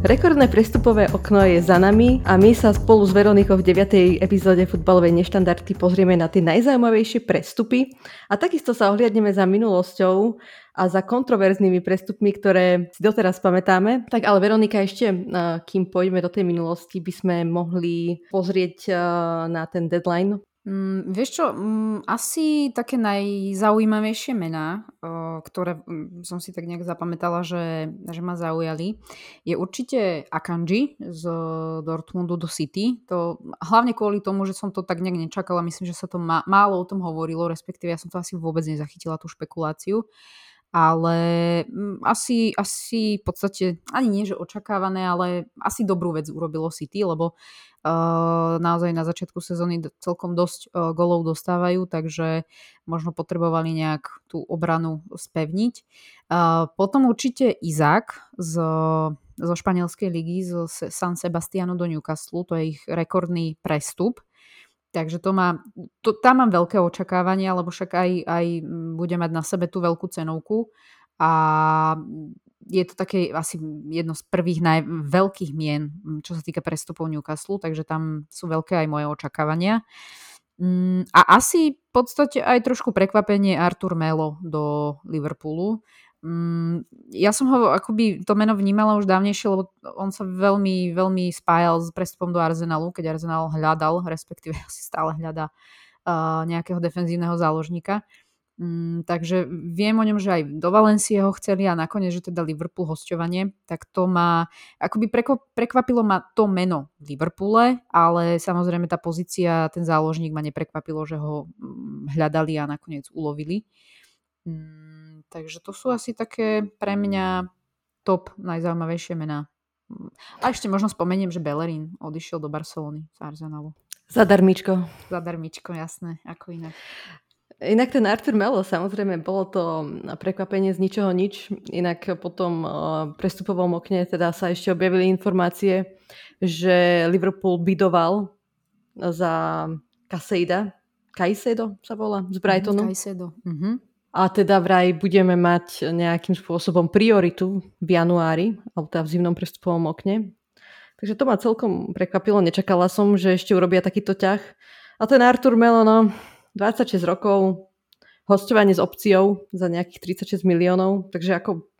Rekordné prestupové okno je za nami a my sa spolu s Veronikou v 9. epizóde futbalovej neštandardy pozrieme na tie najzaujímavejšie prestupy a takisto sa ohliadneme za minulosťou a za kontroverznými prestupmi, ktoré si doteraz pamätáme. Tak ale Veronika, ešte kým pôjdeme do tej minulosti, by sme mohli pozrieť na ten deadline Mm, vieš čo, mm, asi také najzaujímavejšie mená, ktoré mm, som si tak nejak zapamätala, že, že ma zaujali, je určite Akanji z Dortmundu do City. To, hlavne kvôli tomu, že som to tak nejak nečakala. Myslím, že sa to má, málo o tom hovorilo, respektíve ja som to asi vôbec nezachytila, tú špekuláciu. Ale asi, asi v podstate, ani nie, že očakávané, ale asi dobrú vec urobilo City, lebo naozaj na začiatku sezóny celkom dosť golov dostávajú, takže možno potrebovali nejak tú obranu spevniť. Potom určite Izák z, zo španielskej ligy z San Sebastianu do Newcastle, to je ich rekordný prestup. Takže to má, to, tam mám veľké očakávania, lebo však aj, aj bude mať na sebe tú veľkú cenovku a je to také asi jedno z prvých naj, veľkých mien, čo sa týka prestupov Newcastle, takže tam sú veľké aj moje očakávania. A asi v podstate aj trošku prekvapenie Artur Melo do Liverpoolu. Ja som ho akoby to meno vnímala už dávnejšie, lebo on sa veľmi, veľmi spájal s prestupom do Arsenalu, keď Arsenal hľadal, respektíve asi stále hľadá uh, nejakého defenzívneho záložníka. Mm, takže viem o ňom, že aj do Valencie ho chceli a nakoniec, že teda Liverpool hostovanie, tak to ma, akoby prekvapilo ma to meno v Liverpoole, ale samozrejme tá pozícia, ten záložník ma neprekvapilo, že ho mm, hľadali a nakoniec ulovili. Mm, takže to sú asi také pre mňa top najzaujímavejšie mená. A ešte možno spomeniem, že Bellerín odišiel do Barcelony z Arsenalu. Za darmičko. Za darmičko, jasné, ako inak. Inak ten Arthur Melo, samozrejme, bolo to prekvapenie z ničoho nič. Inak potom prestupovom okne teda sa ešte objavili informácie, že Liverpool bidoval za Caseda. Caicedo sa volá, z Brightonu. Mm, Caicedo. Mm-hmm. A teda vraj budeme mať nejakým spôsobom prioritu v januári, alebo teda v zimnom prestupovom okne. Takže to ma celkom prekvapilo. Nečakala som, že ešte urobia takýto ťah. A ten Artur Melo, no, 26 rokov, hostovanie s opciou za nejakých 36 miliónov, takže ako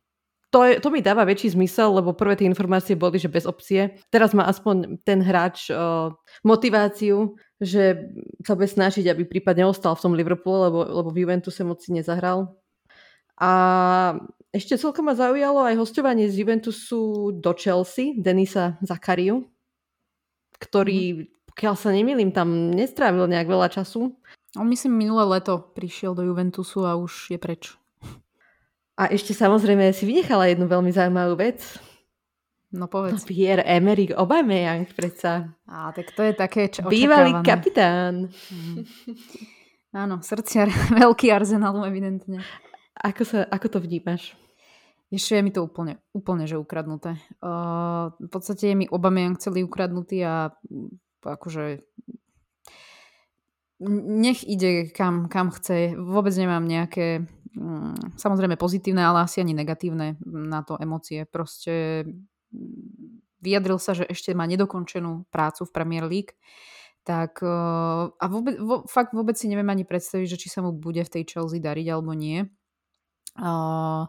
to, je, to mi dáva väčší zmysel, lebo prvé tie informácie boli, že bez opcie. Teraz má aspoň ten hráč uh, motiváciu, že sa bude snažiť, aby prípadne ostal v tom Liverpoole, lebo, lebo v Juventuse moc si nezahral. A ešte celkom ma zaujalo aj hostovanie z Juventusu do Chelsea, Denisa Zakariu, ktorý, mhm. pokiaľ sa nemýlim, tam nestrávil nejak veľa času. On myslím minulé leto prišiel do Juventusu a už je preč. A ešte samozrejme si vynechala jednu veľmi zaujímavú vec. No povedz. Pierre Emerick Aubameyang predsa. Á, tak to je také čo Bývalý kapitán. Mm. Áno, srdciar, veľký arzenálu evidentne. Ako, sa, ako to vnímaš? Ešte je mi to úplne, úplne že ukradnuté. Uh, v podstate je mi Aubameyang celý ukradnutý a akože nech ide kam, kam chce. Vôbec nemám nejaké, mm, samozrejme pozitívne, ale asi ani negatívne na to emócie. Proste mm, vyjadril sa, že ešte má nedokončenú prácu v Premier League. Tak uh, a vôbec, vo, fakt vôbec si neviem ani predstaviť, že či sa mu bude v tej Chelsea dariť alebo nie. Uh,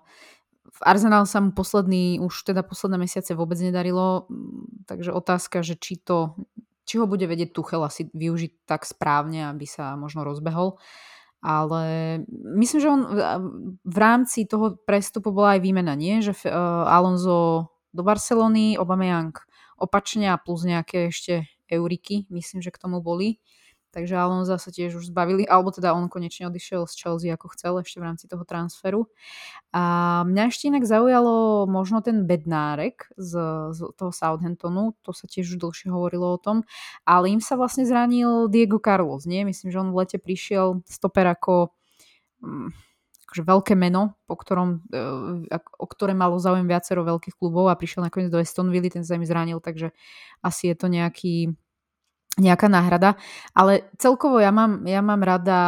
v Arsenal sa mu posledný, už teda posledné mesiace vôbec nedarilo, takže otázka, že či to či ho bude vedieť Tuchel asi využiť tak správne, aby sa možno rozbehol. Ale myslím, že on v rámci toho prestupu bola aj výmena, nie? Že uh, Alonso do Barcelony, Aubameyang opačne a plus nejaké ešte euriky, myslím, že k tomu boli. Takže Alonso sa tiež už zbavili, alebo teda on konečne odišiel z Chelsea ako chcel ešte v rámci toho transferu. A mňa ešte inak zaujalo možno ten Bednárek z, z toho Southamptonu, to sa tiež už dlhšie hovorilo o tom, ale im sa vlastne zranil Diego Carlos, nie? Myslím, že on v lete prišiel stoper ako mm, akože veľké meno, po ktorom, e, o ktoré malo záujem viacero veľkých klubov a prišiel nakoniec do Estonville, ten sa im zranil, takže asi je to nejaký nejaká náhrada. Ale celkovo ja mám, ja mám rada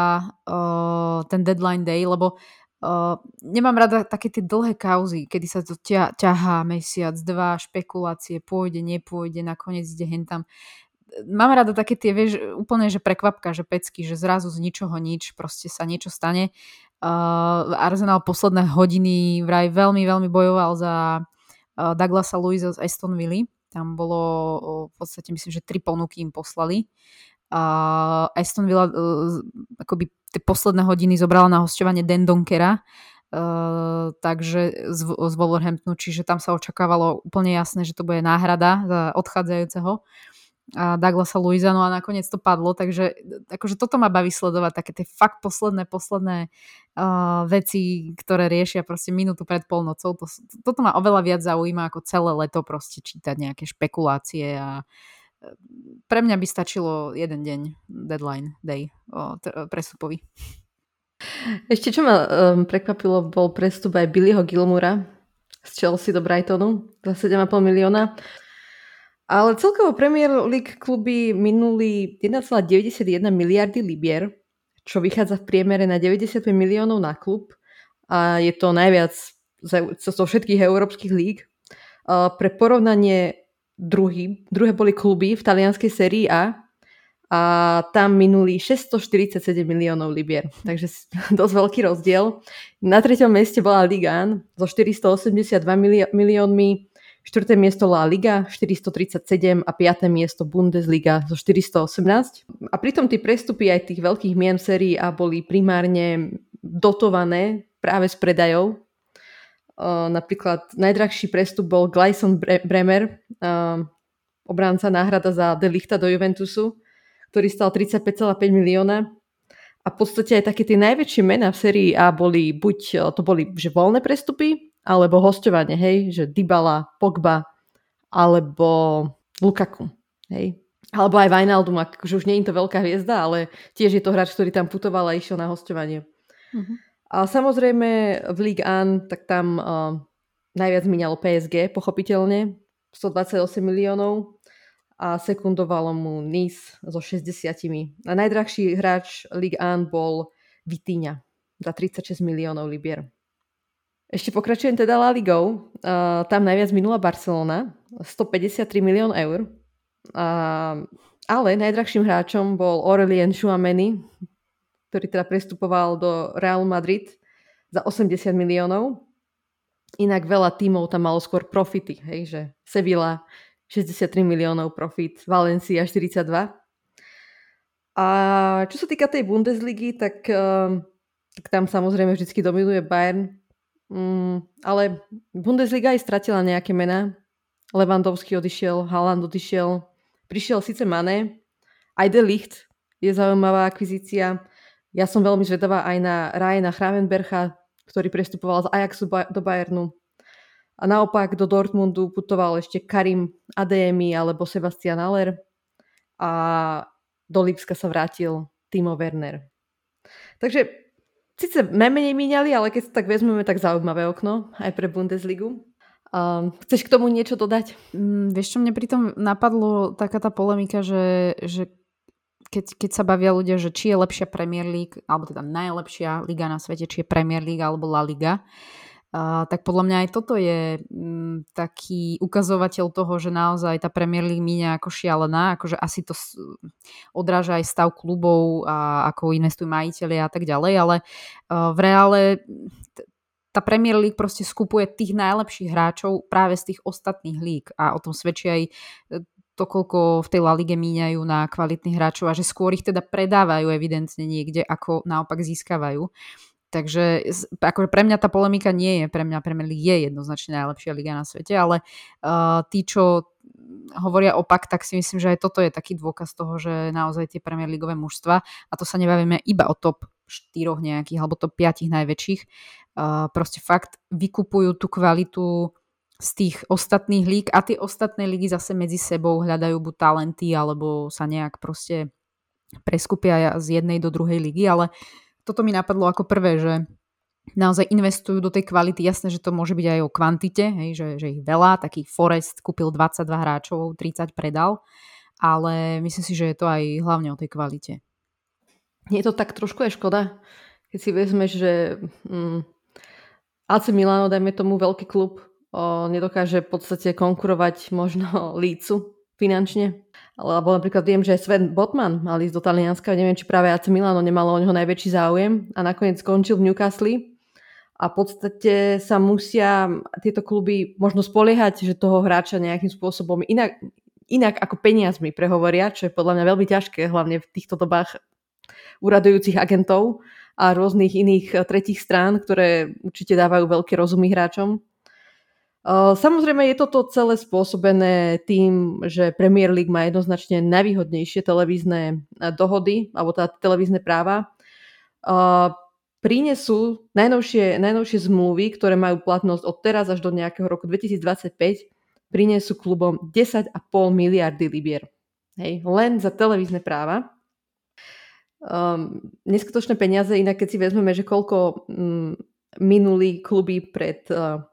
uh, ten deadline day, lebo Uh, nemám rada také tie dlhé kauzy, kedy sa to ťa, ťahá mesiac, dva, špekulácie, pôjde, nepôjde, nakoniec ide hentam. Mám rada také tie, vieš, úplne, že prekvapka, že pecky, že zrazu z ničoho nič, proste sa niečo stane. Uh, Arsenal posledné hodiny vraj veľmi, veľmi bojoval za uh, Douglasa Luisa z Aston Villa. Tam bolo v podstate, myslím, že tri ponuky im poslali. Uh, Aston Villa uh, akoby tie posledné hodiny zobrala na hostovanie Den Donkera, uh, takže z, z Wolverhamptonu, čiže tam sa očakávalo úplne jasné, že to bude náhrada za odchádzajúceho a Douglasa Luisa, no a nakoniec to padlo, takže akože toto ma baví sledovať, také tie fakt posledné, posledné uh, veci, ktoré riešia proste minútu pred polnocou. To, toto ma oveľa viac zaujíma ako celé leto proste čítať nejaké špekulácie a pre mňa by stačilo jeden deň, deadline day o, t- prestupový. Ešte čo ma um, prekvapilo, bol prestup aj Billyho Gilmura z Chelsea do Brightonu za 7,5 milióna. Ale celkovo Premier League kluby minuli 1,91 miliardy libier, čo vychádza v priemere na 95 miliónov na klub a je to najviac zo všetkých európskych líg. Pre porovnanie druhý, druhé boli kluby v talianskej sérii A a tam minuli 647 miliónov libier. Takže dosť veľký rozdiel. Na treťom mieste bola Liga so 482 miliónmi, štvrté miesto La Liga 437 a piaté miesto Bundesliga so 418. A pritom tie prestupy aj tých veľkých mien v sérii A boli primárne dotované práve z predajov Uh, napríklad najdrahší prestup bol Gleison Bremer, uh, obránca náhrada za Delichta do Juventusu, ktorý stal 35,5 milióna. A v podstate aj také tie najväčšie mená v sérii A boli buď to boli že voľné prestupy, alebo hostovanie, hej, že Dybala, Pogba, alebo Lukaku, hej. Alebo aj Wijnaldum, akože už nie je to veľká hviezda, ale tiež je to hráč, ktorý tam putoval a išiel na hostovanie. Uh-huh. A samozrejme v Ligue 1, tak tam uh, najviac míňalo PSG, pochopiteľne, 128 miliónov a sekundovalo mu Nice so 60. A najdrahší hráč Ligue 1 bol Vitinha za 36 miliónov libier. Ešte pokračujem teda La Ligou. Uh, tam najviac minula Barcelona, 153 milión eur. Uh, ale najdrahším hráčom bol Aurelien Chouameni, ktorý teda prestupoval do Real Madrid za 80 miliónov. Inak veľa tímov tam malo skôr profity, hej, že Sevilla 63 miliónov profit, Valencia 42. A čo sa týka tej Bundesligy, tak, ehm, tak tam samozrejme vždy dominuje Bayern, mm, ale Bundesliga aj stratila nejaké mená. Lewandowski odišiel, Haaland odišiel, prišiel síce Mané, aj De Licht je zaujímavá akvizícia, ja som veľmi zvedavá aj na Ryana Hravenbercha, ktorý prestupoval z Ajaxu do Bayernu. A naopak do Dortmundu putoval ešte Karim Ademi alebo Sebastian Aller. A do Lipska sa vrátil Timo Werner. Takže síce najmenej míňali, ale keď sa tak vezmeme, tak zaujímavé okno aj pre Bundesligu. Um, chceš k tomu niečo dodať? Mm, vieš čo, mne pritom napadlo taká tá polemika, že, že keď, keď sa bavia ľudia, že či je lepšia Premier League, alebo teda najlepšia liga na svete, či je Premier League alebo La Liga, uh, tak podľa mňa aj toto je m, mm, taký ukazovateľ toho, že naozaj tá Premier League míňa ako šialená, akože asi to odráža aj stav klubov a ako investujú majiteľi a tak ďalej, ale uh, v reále tá Premier League proste skupuje tých najlepších hráčov práve z tých ostatných líg a o tom svedčí aj to, koľko v tej La Lige míňajú na kvalitných hráčov a že skôr ich teda predávajú evidentne niekde, ako naopak získavajú. Takže akože pre mňa tá polemika nie je, pre mňa Premier League je jednoznačne najlepšia liga na svete, ale uh, tí, čo hovoria opak, tak si myslím, že aj toto je taký dôkaz toho, že naozaj tie Premier Leagueové mužstva, a to sa nebavíme iba o top 4 nejakých alebo top 5 najväčších, uh, proste fakt vykupujú tú kvalitu z tých ostatných líg a tie ostatné ligy zase medzi sebou hľadajú buď talenty alebo sa nejak proste preskupia z jednej do druhej ligy, ale toto mi napadlo ako prvé, že naozaj investujú do tej kvality. Jasné, že to môže byť aj o kvantite, hej, že, že ich veľa, taký Forest kúpil 22 hráčov, 30 predal, ale myslím si, že je to aj hlavne o tej kvalite. Je to tak trošku aj škoda, keď si vezmeš, že mm, AC Milano, dajme tomu veľký klub, o, nedokáže v podstate konkurovať možno Lícu finančne. Alebo napríklad viem, že Sven Botman mal ísť do Talianska, neviem, či práve AC Milano nemalo o neho najväčší záujem a nakoniec skončil v Newcastle a v podstate sa musia tieto kluby možno spoliehať, že toho hráča nejakým spôsobom inak, inak ako peniazmi prehovoria, čo je podľa mňa veľmi ťažké, hlavne v týchto dobách uradujúcich agentov a rôznych iných tretích strán, ktoré určite dávajú veľké rozumy hráčom. Samozrejme je toto celé spôsobené tým, že Premier League má jednoznačne najvýhodnejšie televízne dohody, alebo teda televízne práva. Prinesú najnovšie, najnovšie zmluvy, ktoré majú platnosť od teraz až do nejakého roku 2025, prinesú klubom 10,5 miliardy libier. Hej, len za televízne práva. Um, neskutočné peniaze, inak keď si vezmeme, že koľko um, minuli kluby pred uh,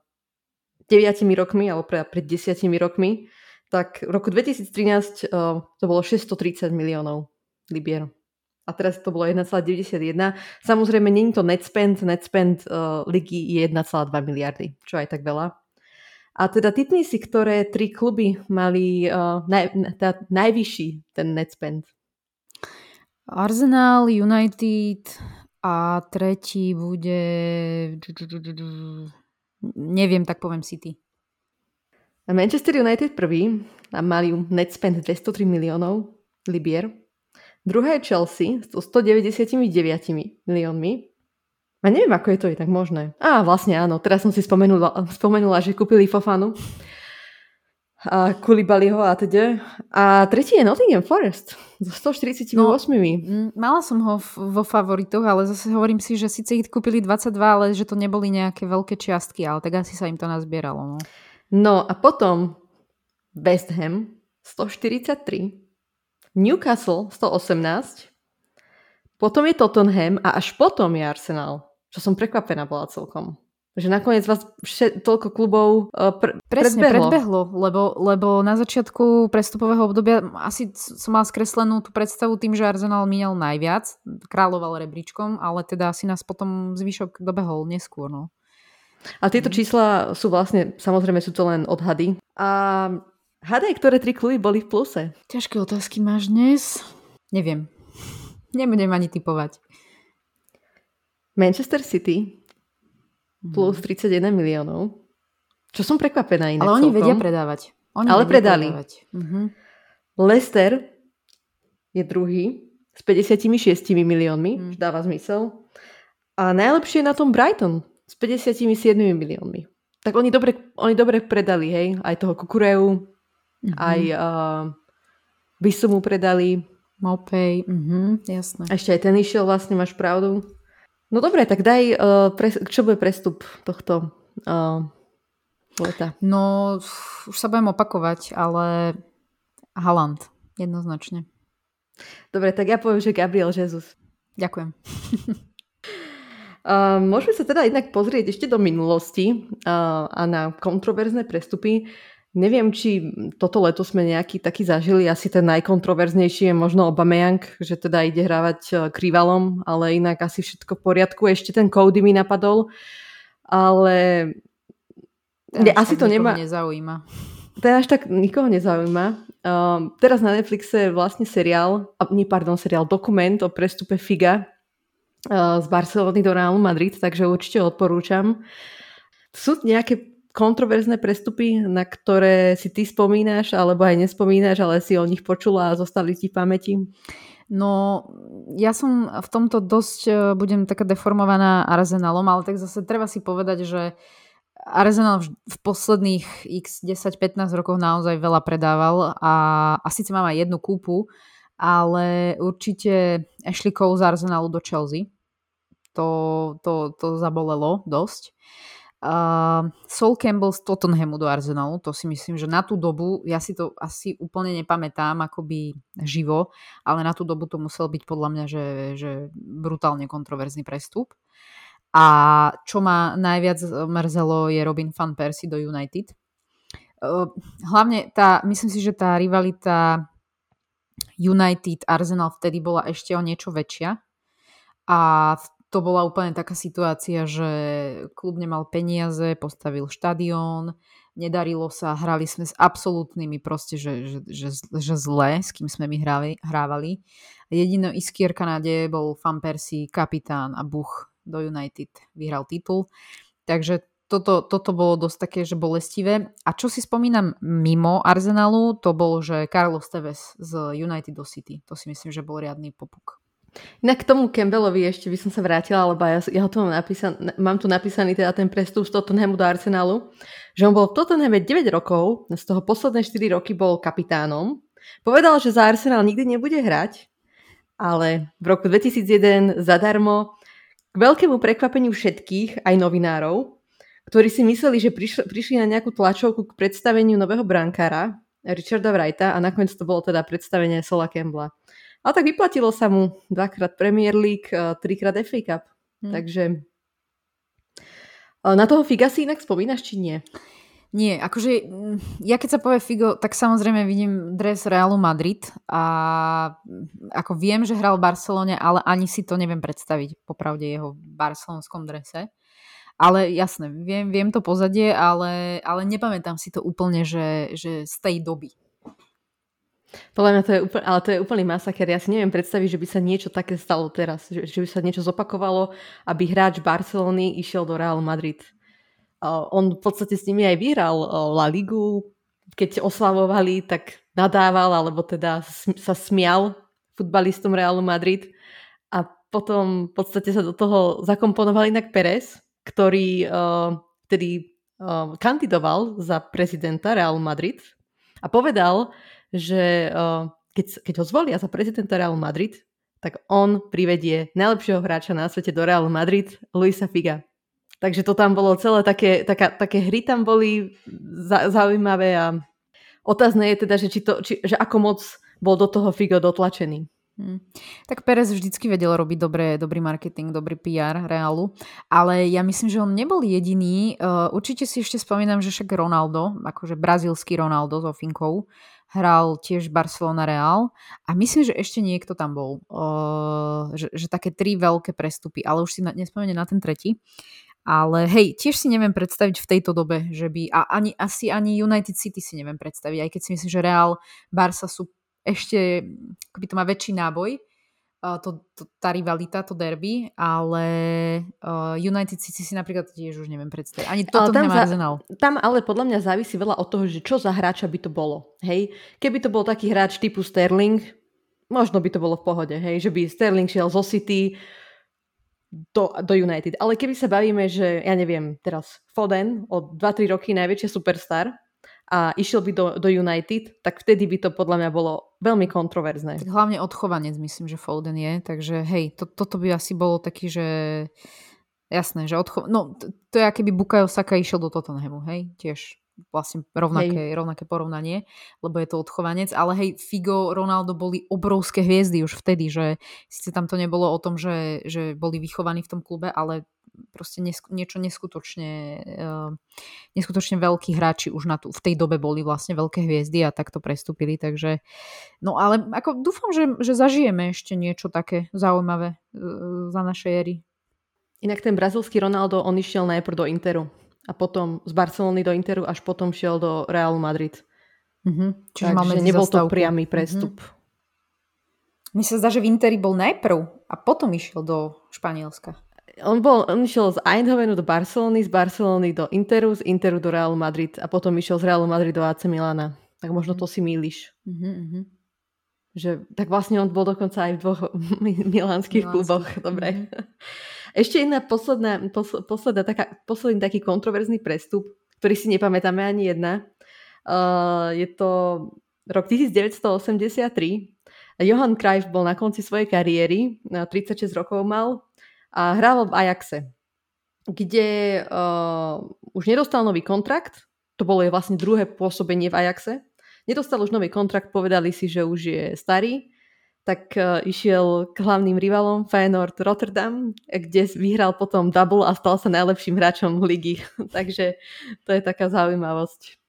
9 rokmi, alebo pred, pred 10 rokmi, tak v roku 2013 uh, to bolo 630 miliónov libier. A teraz to bolo 1,91. Samozrejme, není to net spend. Net spend uh, ligy je 1,2 miliardy, čo aj tak veľa. A teda typni si, ktoré tri kluby mali uh, naj, teda najvyšší ten net spend. Arsenal, United a tretí bude Neviem, tak poviem City. Manchester United prvý a mali net spend 203 miliónov libier. Druhé je Chelsea s 199 miliónmi. A neviem, ako je to i tak možné. Á, vlastne áno, teraz som si spomenula, spomenula že kúpili Fofanu a Kulibaliho a teda. A tretí je Nottingham Forest so 148. No, mala som ho vo favoritoch, ale zase hovorím si, že síce ich kúpili 22, ale že to neboli nejaké veľké čiastky, ale tak asi sa im to nazbieralo. No, no a potom West Ham 143, Newcastle 118, potom je Tottenham a až potom je Arsenal, čo som prekvapená bola celkom. Že nakoniec vás všet, toľko klubov uh, pr- Presne, predbehlo. predbehlo, lebo, lebo na začiatku prestupového obdobia asi som mal skreslenú tú predstavu tým, že Arsenal minal najviac, kráľoval rebríčkom, ale teda asi nás potom zvyšok dobehol neskôr. No. A tieto čísla sú vlastne, samozrejme sú to len odhady. A hadaj, ktoré tri kluby boli v pluse? Ťažké otázky máš dnes? Neviem. Nebudem ani typovať. Manchester City, plus 31 mhm. miliónov. Čo som prekvapená inak Ale oni celkom. vedia predávať. Oni Ale vedia predali. Predávať. Uh-huh. Leicester je druhý s 56 miliónmi, uh-huh. dáva zmysel. A najlepšie je na tom Brighton s 57 miliónmi. Tak oni dobre, oni dobre predali, hej, aj toho Kukureu, uh-huh. aj uh, Bisumu predali. Mopej, uh-huh, jasné. A ešte aj ten išiel, vlastne máš pravdu. No dobre, tak daj, uh, pre, čo bude prestup tohto uh, leta? No, už sa budem opakovať, ale Haaland, jednoznačne. Dobre, tak ja poviem, že Gabriel Jesus. Ďakujem. uh, môžeme sa teda jednak pozrieť ešte do minulosti uh, a na kontroverzné prestupy. Neviem, či toto leto sme nejaký taký zažili. Asi ten najkontroverznejší je možno Obameyang, že teda ide hrávať e, krivalom, ale inak asi všetko v poriadku. Ešte ten Cody mi napadol, ale ten asi to nemá... nezaujíma. Ten až tak nikoho nezaujíma. Uh, teraz na Netflixe je vlastne seriál, uh, nie, pardon, seriál, dokument o prestupe Figa uh, z Barcelony do Realu Madrid, takže určite odporúčam. Sú nejaké kontroverzné prestupy, na ktoré si ty spomínaš, alebo aj nespomínaš, ale si o nich počula a zostali ti v pamäti? No, ja som v tomto dosť e, budem taká deformovaná Arsenalom, ale tak zase treba si povedať, že Arsenal v posledných x 10-15 rokoch naozaj veľa predával a, a síce mám aj jednu kúpu, ale určite Ashley Cole z Arsenalu do Chelsea. To, to, to zabolelo dosť. Uh, Sol Campbell z Tottenhamu do Arsenalu, to si myslím, že na tú dobu, ja si to asi úplne nepamätám akoby živo, ale na tú dobu to musel byť podľa mňa, že, že brutálne kontroverzný prestup. A čo ma najviac mrzelo je Robin van Persie do United. Uh, hlavne tá, myslím si, že tá rivalita United Arsenal vtedy bola ešte o niečo väčšia a to bola úplne taká situácia, že klub nemal peniaze, postavil štadión, nedarilo sa, hrali sme s absolútnymi proste, že, že, že, že zle, s kým sme my hrali, hrávali. Jediná iskierka nádeje bol Fan Persie, kapitán a Buch do United vyhral titul. Takže toto, toto bolo dosť také, že bolestivé. A čo si spomínam mimo Arsenalu, to bol, že Carlos Tevez z United do City. To si myslím, že bol riadny popuk. Inak k tomu Campbellovi ešte by som sa vrátila, lebo ja, ja ho mám, napísan, mám tu napísaný teda ten prestup z Tottenhamu do Arsenalu, že on bol v Tottenhame 9 rokov, z toho posledné 4 roky bol kapitánom. Povedal, že za Arsenal nikdy nebude hrať, ale v roku 2001 zadarmo k veľkému prekvapeniu všetkých, aj novinárov, ktorí si mysleli, že prišli, prišli na nejakú tlačovku k predstaveniu nového brankára, Richarda Wrighta a nakoniec to bolo teda predstavenie Sola Campbella. Ale tak vyplatilo sa mu dvakrát Premier League, eh, trikrát FA Cup. Hmm. Takže eh, na toho Figa si inak spomínaš, či nie? Nie, akože mm, ja keď sa povie Figo, tak samozrejme vidím dres Realu Madrid a mm, ako viem, že hral v Barcelone, ale ani si to neviem predstaviť popravde jeho barcelonskom drese. Ale jasné, viem, viem to pozadie, ale, ale nepamätám si to úplne, že, že z tej doby. Podľa mňa to je úplne, ale to je úplný masaker. Ja si neviem predstaviť, že by sa niečo také stalo teraz. Že, že by sa niečo zopakovalo, aby hráč Barcelony išiel do Real Madrid. Uh, on v podstate s nimi aj vyhral uh, La Ligu. Keď oslavovali, tak nadával, alebo teda sa smial futbalistom Realu Madrid. A potom v podstate sa do toho zakomponoval inak Perez, ktorý uh, vtedy uh, kandidoval za prezidenta Real Madrid a povedal, že keď, keď ho zvolia za prezidenta Real Madrid, tak on privedie najlepšieho hráča na svete do Real Madrid, Luisa Figa. Takže to tam bolo celé také, taká, také hry tam boli zaujímavé a otázne je teda, že, či to, či, že ako moc bol do toho Figo dotlačený. Hmm. Tak Perez vždycky vedel robiť dobré, dobrý marketing, dobrý PR Reálu, ale ja myslím, že on nebol jediný. Uh, určite si ešte spomínam, že však Ronaldo, akože brazilský Ronaldo so Finkou, hral tiež Barcelona Real a myslím, že ešte niekto tam bol, uh, že, že také tri veľké prestupy, ale už si na, nespomeniem na ten tretí. Ale hej, tiež si neviem predstaviť v tejto dobe, že by, a ani, asi ani United City si neviem predstaviť, aj keď si myslím, že Real, Barca sú ešte, akoby to má väčší náboj, to, to, tá rivalita, to derby, ale uh, United City si napríklad tiež už neviem predstaviť. Ani toto tam, za, Arsenal. tam ale podľa mňa závisí veľa od toho, že čo za hráča by to bolo. Hej? Keby to bol taký hráč typu Sterling, možno by to bolo v pohode, hej? že by Sterling šiel zo City do, do United. Ale keby sa bavíme, že ja neviem, teraz Foden od 2-3 roky najväčšia superstar, a išiel by do, do United, tak vtedy by to podľa mňa bolo veľmi kontroverzné. Tak hlavne odchovanec myslím, že Foden je, takže hej, to, toto by asi bolo taký, že jasné, že odcho... No, to, to je aké by Bukayo Saka išiel do Tottenhamu, hej, tiež vlastne rovnaké, rovnaké porovnanie, lebo je to odchovanec, ale hej, Figo, Ronaldo boli obrovské hviezdy už vtedy, že síce tam to nebolo o tom, že, že boli vychovaní v tom klube, ale proste nesk- niečo neskutočne, uh, neskutočne veľkí hráči už na tú, v tej dobe boli vlastne veľké hviezdy a takto prestúpili, takže no ale ako dúfam, že, že zažijeme ešte niečo také zaujímavé uh, za našej éry. Inak ten brazilský Ronaldo, on išiel najprv do Interu a potom z Barcelony do Interu, až potom šiel do Realu Madrid. Uh-huh. Čiže Takže máme nebol to priamy prestup. Uh-huh. Mne sa zdá, že v Interi bol najprv a potom išiel do Španielska on, bol, on išiel z Eindhovenu do Barcelony, z Barcelony do Interu, z Interu do Realu Madrid a potom išiel z Realu Madrid do AC Milana. Tak možno to si mýliš. Mm-hmm. Že, tak vlastne on bol dokonca aj v dvoch milánskych kluboch. Dobre. Mm-hmm. Ešte jedna posledná, posl, posledná taká, posledný taký kontroverzný prestup, ktorý si nepamätáme ani jedna. Uh, je to rok 1983. Johan Cruyff bol na konci svojej kariéry, 36 rokov mal, a hrával v Ajaxe, kde uh, už nedostal nový kontrakt, to bolo je vlastne druhé pôsobenie v Ajaxe, nedostal už nový kontrakt, povedali si, že už je starý, tak e, išiel k hlavným rivalom Feyenoord Rotterdam, kde vyhral potom double a stal sa najlepším hráčom ligy. Takže to je taká zaujímavosť.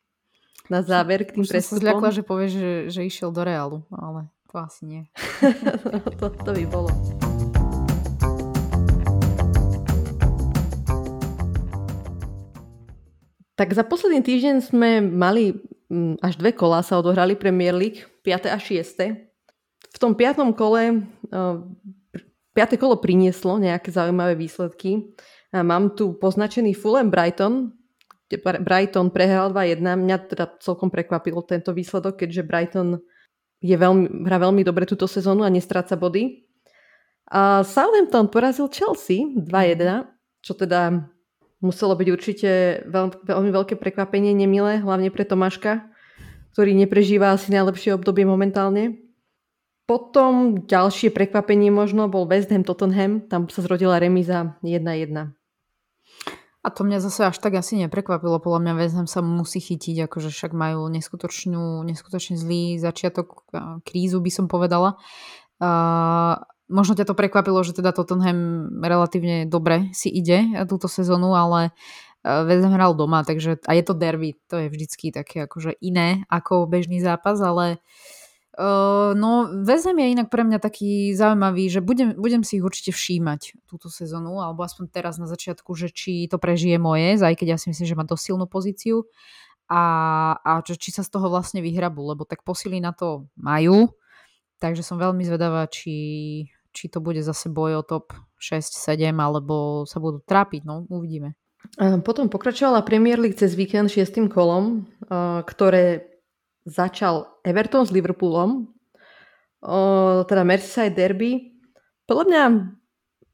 Na záver k tým Už zľakla, že povieš, že, že išiel do Realu, ale to asi nie. to, to by bolo. Tak za posledný týždeň sme mali až dve kola sa odohrali Premier League, 5. a 6 tom piatom kole, uh, piaté kolo prinieslo nejaké zaujímavé výsledky. Mám tu poznačený Fulham Brighton, kde Brighton prehral 2-1. Mňa teda celkom prekvapil tento výsledok, keďže Brighton je veľmi, hrá veľmi dobre túto sezónu a nestráca body. A Southampton porazil Chelsea 2-1, čo teda muselo byť určite veľ, veľmi veľké prekvapenie, nemilé, hlavne pre Tomáška, ktorý neprežíva asi najlepšie obdobie momentálne. Potom ďalšie prekvapenie možno bol West Ham Tottenham, tam sa zrodila remíza 1-1. A to mňa zase až tak asi neprekvapilo. Podľa mňa West Ham sa musí chytiť, akože však majú neskutočnú, neskutočne zlý začiatok krízu, by som povedala. Uh, možno ťa to prekvapilo, že teda Tottenham relatívne dobre si ide túto sezónu, ale West Ham hral doma, takže a je to derby, to je vždycky také akože iné ako bežný zápas, ale uh, no West Ham je inak pre mňa taký zaujímavý, že budem, budem si ich určite všímať túto sezónu, alebo aspoň teraz na začiatku, že či to prežije moje, aj keď ja si myslím, že má dosť silnú pozíciu a, a či sa z toho vlastne vyhrabú, lebo tak posily na to majú, takže som veľmi zvedavá, či, či to bude zase boj o top 6-7 alebo sa budú trápiť, no uvidíme. Potom pokračovala Premier League cez víkend šiestým kolom, ktoré začal Everton s Liverpoolom, teda Merseyside Derby. Podľa mňa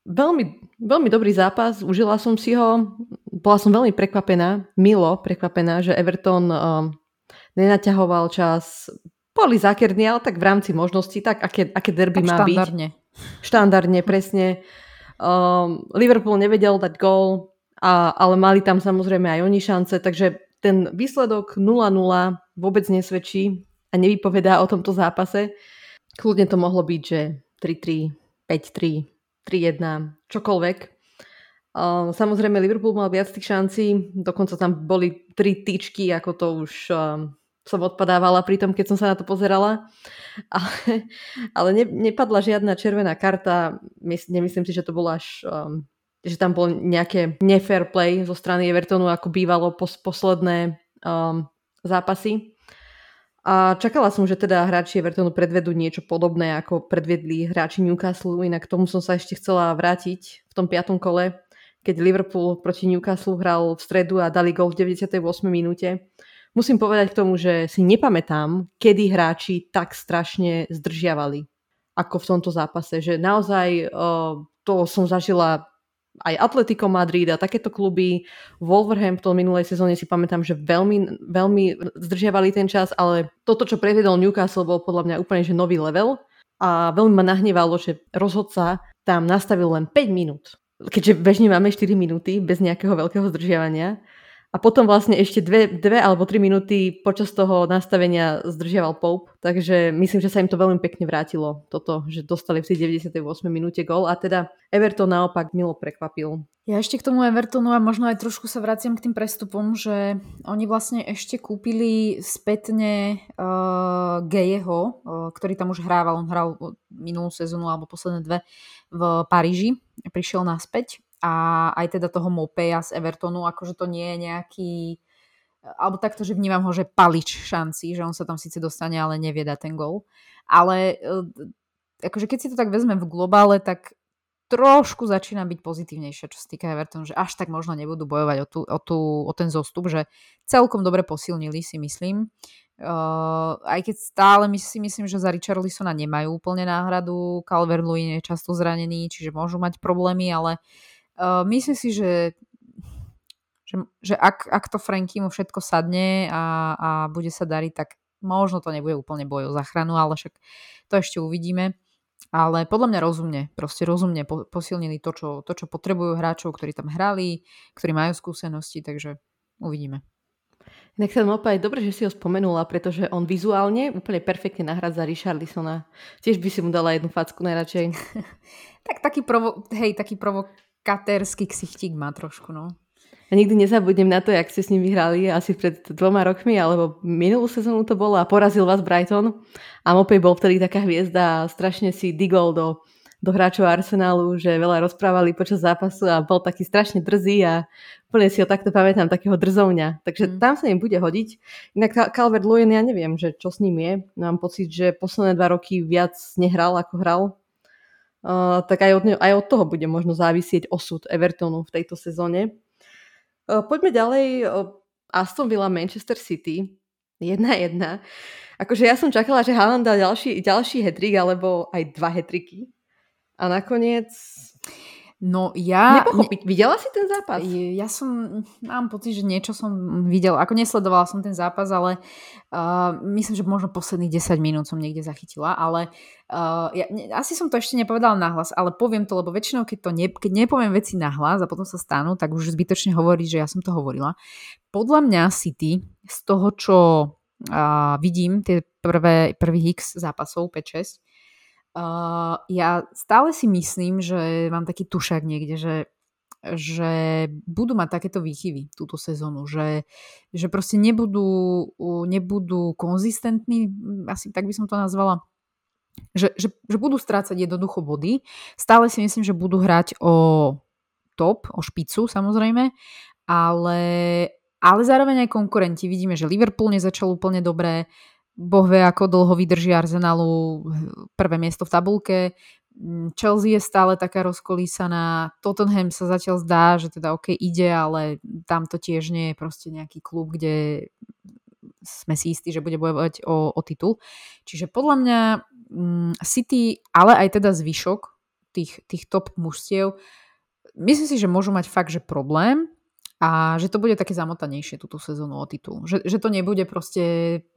veľmi, veľmi dobrý zápas, užila som si ho, bola som veľmi prekvapená, milo prekvapená, že Everton nenaťahoval čas, boli zákerní, ale tak v rámci možností, tak aké, aké derby tak má štandardne. byť. Štandardne, presne. Um, Liverpool nevedel dať gól, a, ale mali tam samozrejme aj oni šance, takže ten výsledok 0-0 vôbec nesvedčí a nevypovedá o tomto zápase. Kľudne to mohlo byť, že 3-3, 5-3, 3-1, čokoľvek. Samozrejme Liverpool mal viac tých šancí, dokonca tam boli tri tyčky, ako to už som odpadávala pri tom, keď som sa na to pozerala. Ale, ale ne, nepadla žiadna červená karta. Nemyslím si, že to bolo až... Um, že tam bolo nejaké nefair play zo strany Evertonu, ako bývalo pos, posledné um, zápasy. A čakala som, že teda hráči Evertonu predvedú niečo podobné, ako predvedli hráči Newcastle, inak k tomu som sa ešte chcela vrátiť v tom piatom kole, keď Liverpool proti Newcastle hral v stredu a dali gol v 98. minúte musím povedať k tomu, že si nepamätám, kedy hráči tak strašne zdržiavali ako v tomto zápase. Že naozaj uh, to som zažila aj Atletico Madrid a takéto kluby. Wolverhampton minulej sezóne si pamätám, že veľmi, veľmi zdržiavali ten čas, ale toto, čo prevedol Newcastle, bol podľa mňa úplne že nový level a veľmi ma nahnevalo, že rozhodca tam nastavil len 5 minút. Keďže bežne máme 4 minúty bez nejakého veľkého zdržiavania, a potom vlastne ešte dve, dve alebo tri minúty počas toho nastavenia zdržiaval Pope, takže myslím, že sa im to veľmi pekne vrátilo, toto, že dostali v tej 98 minúte gol a teda Everton naopak milo prekvapil. Ja ešte k tomu Evertonu a možno aj trošku sa vraciam k tým prestupom, že oni vlastne ešte kúpili spätne uh, Gejeho, uh, ktorý tam už hrával, on hral minulú sezónu alebo posledné dve v Paríži, prišiel naspäť a aj teda toho Mopeja z Evertonu, akože to nie je nejaký alebo takto, že vnímam ho, že palič šanci, že on sa tam síce dostane, ale nevie dať ten gol. Ale e, akože keď si to tak vezmem v globále, tak trošku začína byť pozitívnejšia, čo sa týka Everton, že až tak možno nebudú bojovať o, tú, o, tú, o ten zostup, že celkom dobre posilnili si myslím. Uh, aj keď stále my si myslím, že za Richarlisona nemajú úplne náhradu, Calvert-Lewin je často zranený, čiže môžu mať problémy, ale uh, Uh, myslím si, že, že, že ak, ak to Franky mu všetko sadne a, a bude sa dariť, tak možno to nebude úplne boj o záchranu, ale však to ešte uvidíme. Ale podľa mňa rozumne, proste rozumne posilnili to čo, to, čo potrebujú hráčov, ktorí tam hrali, ktorí majú skúsenosti, takže uvidíme. Inak sa opäť dobre, že si ho spomenula, pretože on vizuálne úplne perfektne nahrádza Richarlisona. Tiež by si mu dala jednu facku najradšej. tak taký provo- hej, taký provo- katerský ksichtík má trošku, no. A nikdy nezabudnem na to, jak ste s ním vyhrali asi pred dvoma rokmi, alebo minulú sezónu to bolo a porazil vás Brighton. A Mopej bol vtedy taká hviezda a strašne si digol do do hráčov Arsenálu, že veľa rozprávali počas zápasu a bol taký strašne drzý a úplne si ho takto pamätám, takého drzovňa. Takže mm. tam sa im bude hodiť. Inak Calvert Lewin, ja neviem, že čo s ním je. Mám pocit, že posledné dva roky viac nehral, ako hral. Uh, tak aj od, ne- aj od toho bude možno závisieť osud Evertonu v tejto sezóne. Uh, poďme ďalej. Uh, Aston Villa, Manchester City. 1-1. Akože ja som čakala, že Haaland dá ďalší, ďalší hetrik alebo aj dva hetriky. A nakoniec... No ja... Nepochopiť. Videla si ten zápas? Ja som... Mám pocit, že niečo som videla. Ako nesledovala som ten zápas, ale uh, myslím, že možno posledných 10 minút som niekde zachytila, ale uh, ja, ne, asi som to ešte nepovedala nahlas, ale poviem to, lebo väčšinou, keď, to ne, keď nepoviem veci nahlas a potom sa stanú, tak už zbytočne hovorí, že ja som to hovorila. Podľa mňa City z toho, čo uh, vidím, tie prvé, prvých x zápasov, 5-6, Uh, ja stále si myslím, že mám taký tušak niekde, že, že budú mať takéto výchyvy túto sezónu, že, že proste nebudú, nebudú konzistentní, asi tak by som to nazvala, že, že, že budú strácať jednoducho body. Stále si myslím, že budú hrať o top, o špicu samozrejme, ale, ale zároveň aj konkurenti. Vidíme, že Liverpool nezačal úplne dobré, Boh vie, ako dlho vydrží Arsenalu prvé miesto v tabulke. Mm, Chelsea je stále taká rozkolísaná. Tottenham sa zatiaľ zdá, že teda OK ide, ale tam to tiež nie je proste nejaký klub, kde sme si istí, že bude bojovať o, o titul. Čiže podľa mňa um, City, ale aj teda zvyšok tých, tých top mužstiev, myslím si, že môžu mať fakt, že problém a že to bude také zamotanejšie túto sezónu o titul. Že, že to nebude proste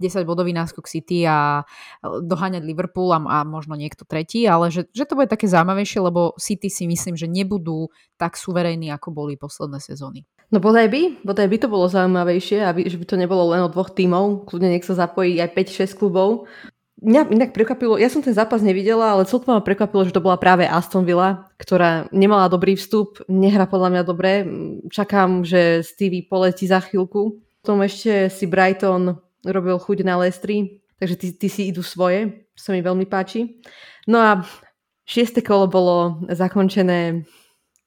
10 bodový náskok City a doháňať Liverpool a, a možno niekto tretí, ale že, že to bude také zaujímavejšie, lebo City si myslím, že nebudú tak suverénni, ako boli posledné sezóny. No bodaj by, bodaj by to bolo zaujímavejšie, aby, že by to nebolo len o dvoch tímov, kľudne nech sa zapojí aj 5-6 klubov Mňa inak prekvapilo, ja som ten zápas nevidela, ale celkom ma prekvapilo, že to bola práve Aston Villa, ktorá nemala dobrý vstup, nehra podľa mňa dobre. Čakám, že Stevie poletí za chvíľku. Potom ešte si Brighton robil chuť na Lestri, takže ty, ty si idú svoje, sa mi veľmi páči. No a šieste kolo bolo zakončené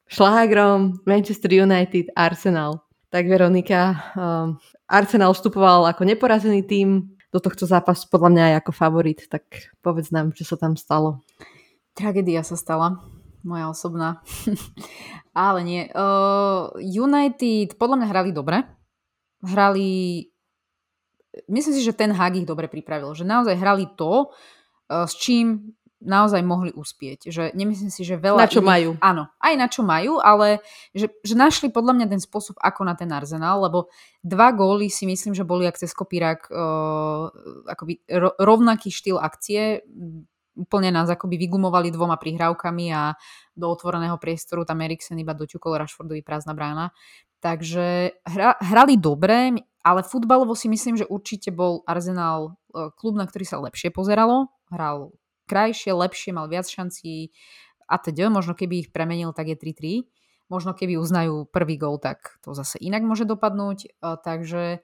šlágrom Manchester United Arsenal. Tak Veronika, um, Arsenal vstupoval ako neporazený tým, do tohto zápasu podľa mňa aj ako favorit, tak povedz nám, čo sa tam stalo. Tragédia sa stala, moja osobná. Ale nie. Uh, United podľa mňa hrali dobre. Hrali... Myslím si, že ten Hag ich dobre pripravil. Že naozaj hrali to, uh, s čím naozaj mohli uspieť. Že nemyslím si, že veľa... Na čo iných, majú. Áno, aj na čo majú, ale že, že našli podľa mňa ten spôsob, ako na ten Arsenal, lebo dva góly si myslím, že boli ak cez kopírak uh, akoby ro, rovnaký štýl akcie. Úplne nás akoby vygumovali dvoma prihrávkami a do otvoreného priestoru tam Eriksen iba doťukol Rashfordovi prázdna brána. Takže hra, hrali dobre, ale futbalovo si myslím, že určite bol Arsenal uh, klub, na ktorý sa lepšie pozeralo. Hral krajšie, lepšie, mal viac šancí a teda. Možno keby ich premenil, tak je 3-3. Možno keby uznajú prvý gol, tak to zase inak môže dopadnúť. Takže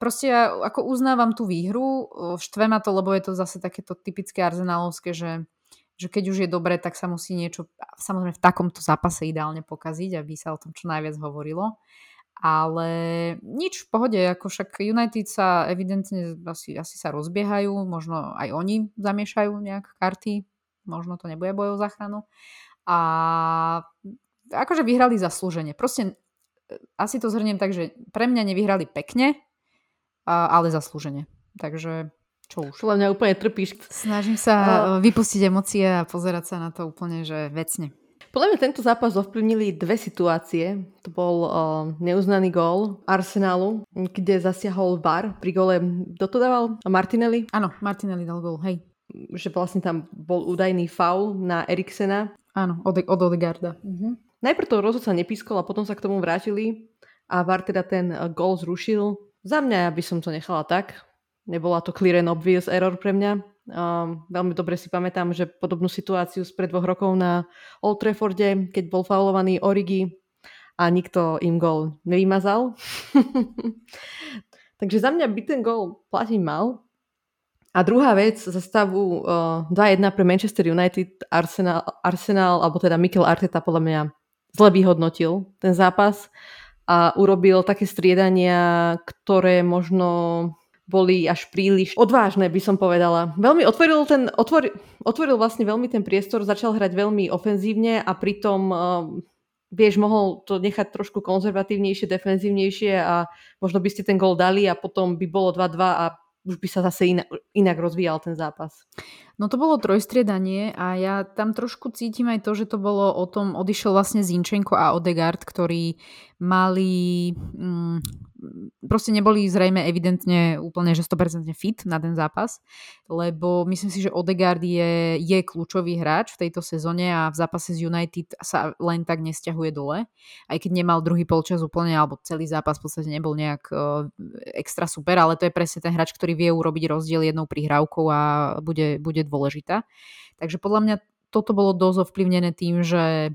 proste ja ako uznávam tú výhru, štve ma to, lebo je to zase takéto typické arzenálovské, že, že keď už je dobre, tak sa musí niečo samozrejme v takomto zápase ideálne pokaziť, aby sa o tom čo najviac hovorilo. Ale nič v pohode, ako však United sa evidentne asi, asi sa rozbiehajú, možno aj oni zamiešajú nejak karty, možno to nebude bojov záchranu. A akože vyhrali zaslúžene. Proste e, asi to zhrniem tak, že pre mňa nevyhrali pekne, ale zaslúžene. Takže čo už. Podľa mňa úplne trpíš. Snažím sa vypustiť emócie a pozerať sa na to úplne, že vecne. Podľa mňa tento zápas ovplyvnili dve situácie. To bol uh, neuznaný gól Arsenalu, kde zasiahol VAR pri gole. Kto to dával? Martinelli? Áno, Martinelli dal gól, hej. Že vlastne tam bol údajný faul na Eriksena. Áno, od, od Odegarda. Uh-huh. Najprv to rozhodca nepískol a potom sa k tomu vrátili a VAR teda ten gól zrušil. Za mňa by som to nechala tak. Nebola to clear and obvious error pre mňa. Veľmi dobre si pamätám, že podobnú situáciu spred dvoch rokov na Old Trafforde, keď bol faulovaný Origi a nikto im gol nevymazal. Takže za mňa by ten gol platiť mal. A druhá vec, za stavu uh, 2-1 pre Manchester United, Arsenal, Arsenal, alebo teda Mikel Arteta podľa mňa zle vyhodnotil ten zápas a urobil také striedania, ktoré možno boli až príliš odvážne, by som povedala. Veľmi otvoril ten, otvor, otvoril vlastne veľmi ten priestor, začal hrať veľmi ofenzívne a pritom uh, vieš, mohol to nechať trošku konzervatívnejšie, defenzívnejšie a možno by ste ten gol dali a potom by bolo 2-2 a už by sa zase inak, inak rozvíjal ten zápas. No to bolo trojstriedanie a ja tam trošku cítim aj to, že to bolo o tom, odišiel vlastne Zinčenko a Odegaard, ktorí mali mm, proste neboli zrejme evidentne úplne, že 100% fit na ten zápas, lebo myslím si, že Odegaard je, je kľúčový hráč v tejto sezóne a v zápase z United sa len tak nesťahuje dole. Aj keď nemal druhý polčas úplne, alebo celý zápas v podstate nebol nejak uh, extra super, ale to je presne ten hráč, ktorý vie urobiť rozdiel jednou prihrávkou a bude, bude dôležitá. Takže podľa mňa toto bolo dosť ovplyvnené tým, že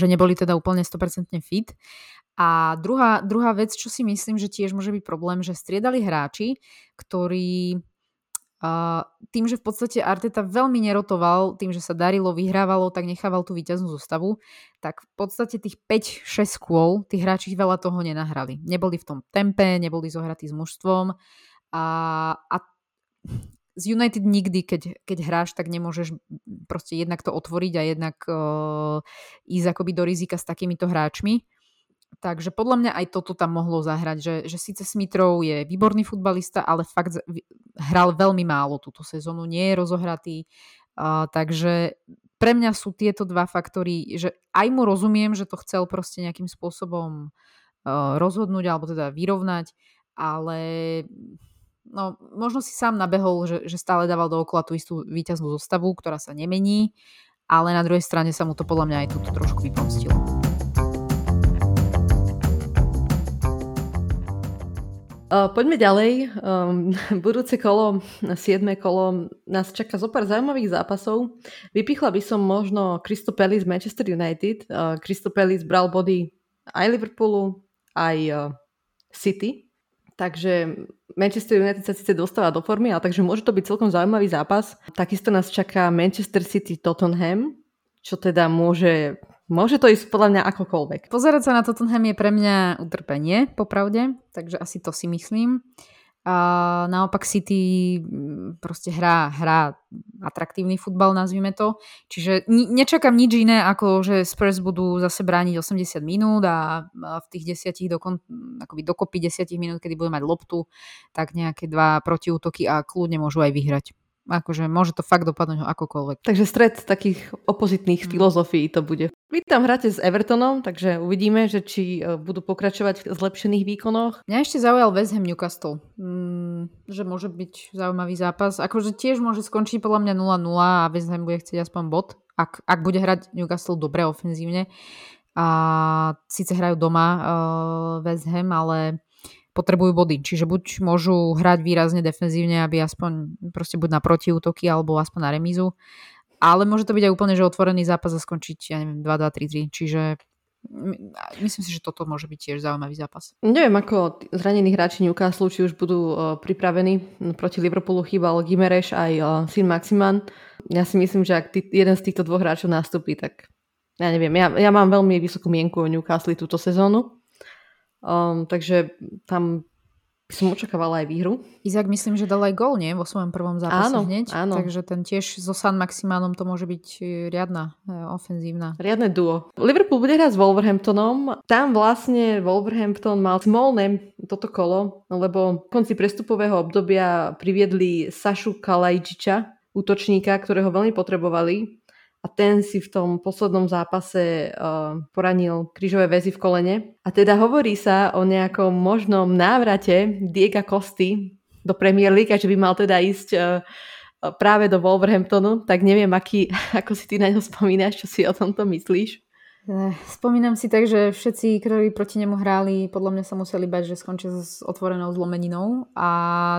že neboli teda úplne 100% fit. A druhá, druhá vec, čo si myslím, že tiež môže byť problém, že striedali hráči, ktorí uh, tým, že v podstate Arteta veľmi nerotoval, tým, že sa darilo, vyhrávalo, tak nechával tú víťaznú zostavu, tak v podstate tých 5-6 kôl, tí hráči veľa toho nenahrali. Neboli v tom tempe, neboli zohratí s mužstvom a, a z United nikdy, keď, keď hráš, tak nemôžeš proste jednak to otvoriť a jednak uh, ísť akoby do rizika s takýmito hráčmi. Takže podľa mňa aj toto tam mohlo zahrať, že, že síce Smitrov je výborný futbalista, ale fakt hral veľmi málo túto sezónu, nie je rozohratý, uh, takže pre mňa sú tieto dva faktory, že aj mu rozumiem, že to chcel proste nejakým spôsobom uh, rozhodnúť alebo teda vyrovnať, ale no, možno si sám nabehol, že, že stále dával dookola tú istú víťaznú zostavu, ktorá sa nemení, ale na druhej strane sa mu to podľa mňa aj tu trošku vypomstilo. Uh, poďme ďalej. Um, budúce kolo, 7. kolo, nás čaká zo pár zaujímavých zápasov. Vypichla by som možno Crystal Palace Manchester United. Uh, Crystal Palace bral body aj Liverpoolu, aj uh, City. Takže Manchester United sa síce dostáva do formy, ale takže môže to byť celkom zaujímavý zápas. Takisto nás čaká Manchester City Tottenham, čo teda môže Môže to ísť podľa mňa akokoľvek. Pozerať sa na Tottenham je pre mňa utrpenie, popravde, takže asi to si myslím. A naopak City mm, proste hrá, hrá atraktívny futbal, nazvime to. Čiže nečakám nič iné, ako že Spurs budú zase brániť 80 minút a v tých desiatich dokon, akoby dokopy 10 minút, kedy budú mať loptu, tak nejaké dva protiútoky a kľudne môžu aj vyhrať akože môže to fakt dopadnúť akokoľvek. Takže stred takých opozitných mm. filozofií to bude. Vy tam hráte s Evertonom, takže uvidíme, že či e, budú pokračovať v zlepšených výkonoch. Mňa ešte zaujal West Ham Newcastle, mm, že môže byť zaujímavý zápas. Akože tiež môže skončiť podľa mňa 0-0 a West Ham bude chcieť aspoň bod, ak, ak bude hrať Newcastle dobre ofenzívne. A síce hrajú doma uh, West Ham, ale potrebujú body. Čiže buď môžu hrať výrazne defenzívne, aby aspoň proste buď na protiútoky, alebo aspoň na remízu. Ale môže to byť aj úplne, že otvorený zápas a skončiť, ja neviem, 2-2-3-3. Čiže myslím si, že toto môže byť tiež zaujímavý zápas. Neviem, ako zranení hráči Newcastle, či už budú uh, pripravení. Proti Liverpoolu chýbal Gimereš aj uh, Sin Maximan. Ja si myslím, že ak tý, jeden z týchto dvoch hráčov nastúpi, tak ja neviem. Ja, ja mám veľmi vysokú mienku o Newcastle túto sezónu. Um, takže tam som očakávala aj výhru. Izak myslím, že dal aj gól, nie? Vo svojom prvom zápase áno, hneď. Áno. Takže ten tiež so San Maximánom to môže byť e, riadna, e, ofenzívna. Riadne duo. Liverpool bude hrať s Wolverhamptonom. Tam vlastne Wolverhampton mal smolné toto kolo, lebo v konci prestupového obdobia priviedli Sašu Kalajčiča, útočníka, ktorého veľmi potrebovali a ten si v tom poslednom zápase uh, poranil krížové väzy v kolene. A teda hovorí sa o nejakom možnom návrate Diega Kosty do Premier League, že by mal teda ísť uh, práve do Wolverhamptonu, tak neviem, aký, ako si ty na ňo spomínaš, čo si o tomto myslíš? Eh, spomínam si tak, že všetci, ktorí proti nemu hráli, podľa mňa sa museli bať, že skončia s otvorenou zlomeninou. A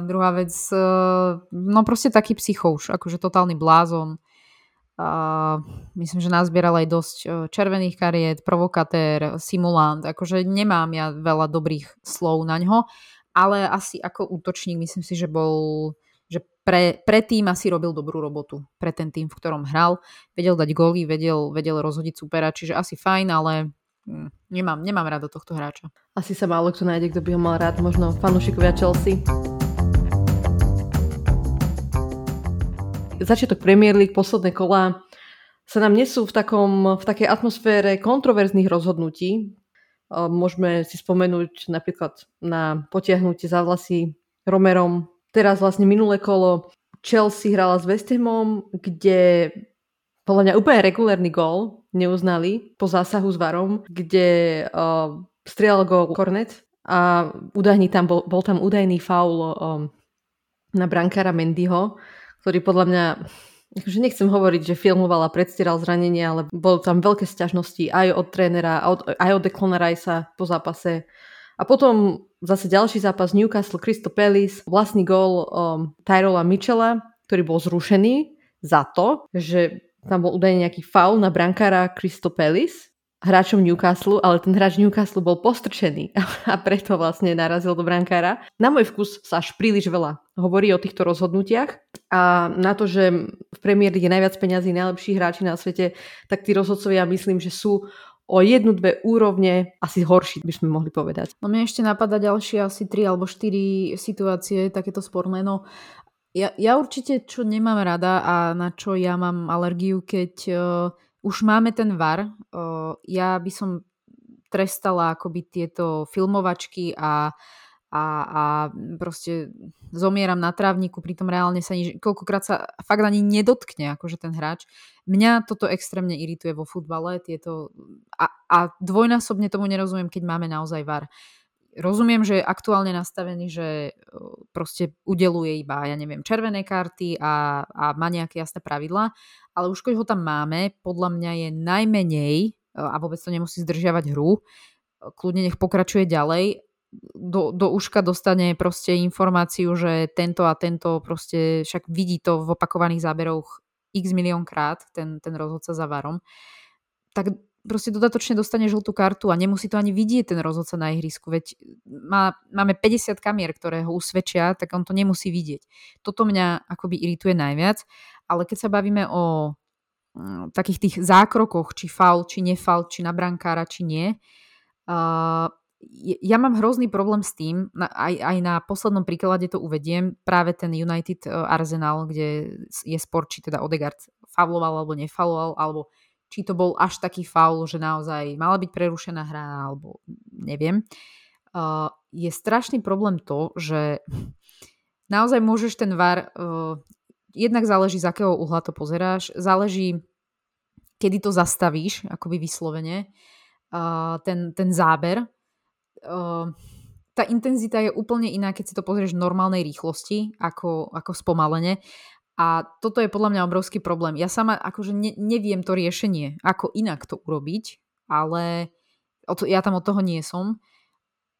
druhá vec, no proste taký psychouš, akože totálny blázon Uh, myslím, že nazbieral aj dosť uh, červených kariet, provokatér, simulant. Akože nemám ja veľa dobrých slov na ňo, ale asi ako útočník myslím si, že bol, že pre, pre tým asi robil dobrú robotu. Pre ten tým, v ktorom hral. Vedel dať góly, vedel, vedel rozhodiť supera, čiže asi fajn, ale hm, nemám, nemám rado tohto hráča. Asi sa málo kto nájde, kto by ho mal rád, možno fanúšikovia Chelsea. Začiatok Premier League, posledné kola sa nám nesú v, takom, v takej atmosfére kontroverzných rozhodnutí. Môžeme si spomenúť napríklad na potiahnutie za vlasy Romerom. Teraz vlastne minulé kolo Chelsea hrala s West Hamom, kde podľa mňa úplne regulárny gól neuznali po zásahu s Varom, kde uh, strieľal gól Kornet a údajný tam bol, bol tam údajný faul um, na brankára Mendyho, ktorý podľa mňa akože nechcem hovoriť, že filmoval a predstieral zranenie, ale bol tam veľké sťažnosti aj od trénera, aj od, aj od Ricea po zápase. A potom zase ďalší zápas Newcastle Crystal Palace, vlastný gól um, Tyrola Mitchella, ktorý bol zrušený za to, že tam bol údajne nejaký faul na brankára Crystal Palace hráčom Newcastle, ale ten hráč Newcastle bol postrčený a preto vlastne narazil do brankára. Na môj vkus sa až príliš veľa hovorí o týchto rozhodnutiach a na to, že v Premier League je najviac peňazí, najlepší hráči na svete, tak tí rozhodcovia myslím, že sú o jednu, dve úrovne asi horší, by sme mohli povedať. No mne ešte napadá ďalšie asi tri alebo štyri situácie takéto sporné. No ja, ja určite, čo nemám rada a na čo ja mám alergiu, keď uh, už máme ten VAR. Uh, ja by som trestala akoby tieto filmovačky a, a, a proste zomieram na trávniku, pritom reálne sa nič, koľkokrát sa fakt ani nedotkne akože ten hráč. Mňa toto extrémne irituje vo futbale tieto, a, a dvojnásobne tomu nerozumiem, keď máme naozaj VAR. Rozumiem, že je aktuálne nastavený, že proste udeluje iba, ja neviem, červené karty a, a má nejaké jasné pravidlá, ale už keď ho tam máme, podľa mňa je najmenej, e, a vôbec to nemusí zdržiavať hru, e, kľudne nech pokračuje ďalej, do, do uška dostane proste informáciu, že tento a tento proste, však vidí to v opakovaných záberoch x milión krát, ten, ten rozhodca za varom, tak proste dodatočne dostane žltú kartu a nemusí to ani vidieť ten rozhodca na ihrisku, veď má, máme 50 kamier, ktoré ho usvedčia, tak on to nemusí vidieť. Toto mňa akoby irituje najviac ale keď sa bavíme o mm, takých tých zákrokoch, či faul, či nefaul, či na brankára, či nie, uh, ja mám hrozný problém s tým, aj, aj na poslednom príklade to uvediem, práve ten United uh, Arsenal, kde je spor, či teda Odegaard fauloval alebo nefauloval, alebo či to bol až taký faul, že naozaj mala byť prerušená hra, alebo neviem. Uh, je strašný problém to, že naozaj môžeš ten VAR uh, jednak záleží, z akého uhla to pozeráš, záleží, kedy to zastavíš, akoby vyslovene, ten, ten záber. Uh, tá intenzita je úplne iná, keď si to pozrieš v normálnej rýchlosti, ako, ako spomalene. A toto je podľa mňa obrovský problém. Ja sama akože ne, neviem to riešenie, ako inak to urobiť, ale to, ja tam od toho nie som.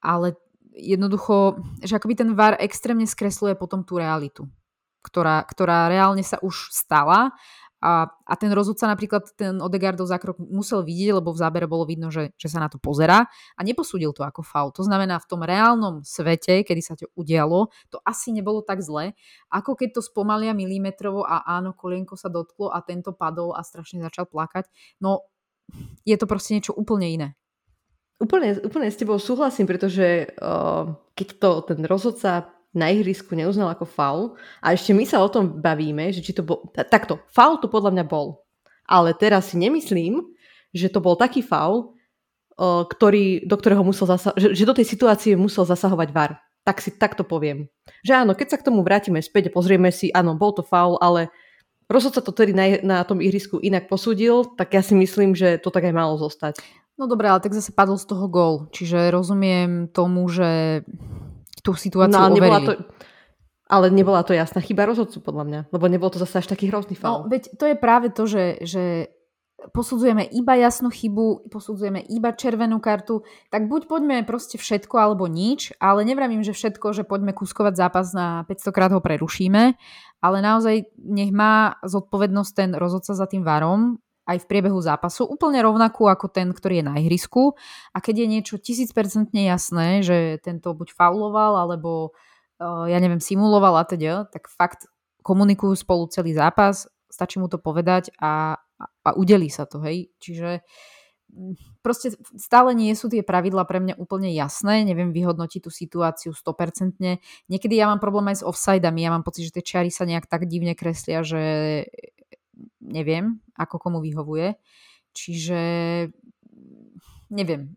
Ale jednoducho, že akoby ten VAR extrémne skresluje potom tú realitu ktorá, ktorá reálne sa už stala a, a ten rozhodca napríklad ten Odegaardov zákrok musel vidieť, lebo v zábere bolo vidno, že, že sa na to pozera a neposúdil to ako faul. To znamená, v tom reálnom svete, kedy sa to udialo, to asi nebolo tak zle, ako keď to spomalia milimetrovo a áno, kolienko sa dotklo a tento padol a strašne začal plakať. No, je to proste niečo úplne iné. Úplne, úplne s tebou súhlasím, pretože uh, keď to ten rozhodca na ihrisku neuznal ako faul. A ešte my sa o tom bavíme, že či to bol... Takto, faul to podľa mňa bol. Ale teraz si nemyslím, že to bol taký faul, ktorý, do ktorého musel zasa- že, že do tej situácie musel zasahovať VAR. Tak si takto poviem. Že áno, keď sa k tomu vrátime späť a pozrieme si, áno, bol to faul, ale rozhodca to tedy na, na tom ihrisku inak posúdil, tak ja si myslím, že to tak aj malo zostať. No dobré, ale tak zase padol z toho gól. Čiže rozumiem tomu, že tú situáciu no, ale nebola to, ale nebola to jasná chyba rozhodcu, podľa mňa. Lebo nebol to zase až taký hrozný faul. No, veď to je práve to, že, že posudzujeme iba jasnú chybu, posudzujeme iba červenú kartu, tak buď poďme proste všetko alebo nič, ale nevravím, že všetko, že poďme kuskovať zápas na 500 krát ho prerušíme, ale naozaj nech má zodpovednosť ten rozhodca za tým varom, aj v priebehu zápasu, úplne rovnakú ako ten, ktorý je na ihrisku. A keď je niečo tisícpercentne jasné, že tento buď fauloval, alebo ja neviem, simuloval a teda, tak fakt komunikujú spolu celý zápas, stačí mu to povedať a, a, a udelí sa to, hej. Čiže mm, proste stále nie sú tie pravidla pre mňa úplne jasné, neviem vyhodnotiť tú situáciu 100%. Niekedy ja mám problém aj s offsideami, ja mám pocit, že tie čiary sa nejak tak divne kreslia, že neviem, ako komu vyhovuje. Čiže neviem,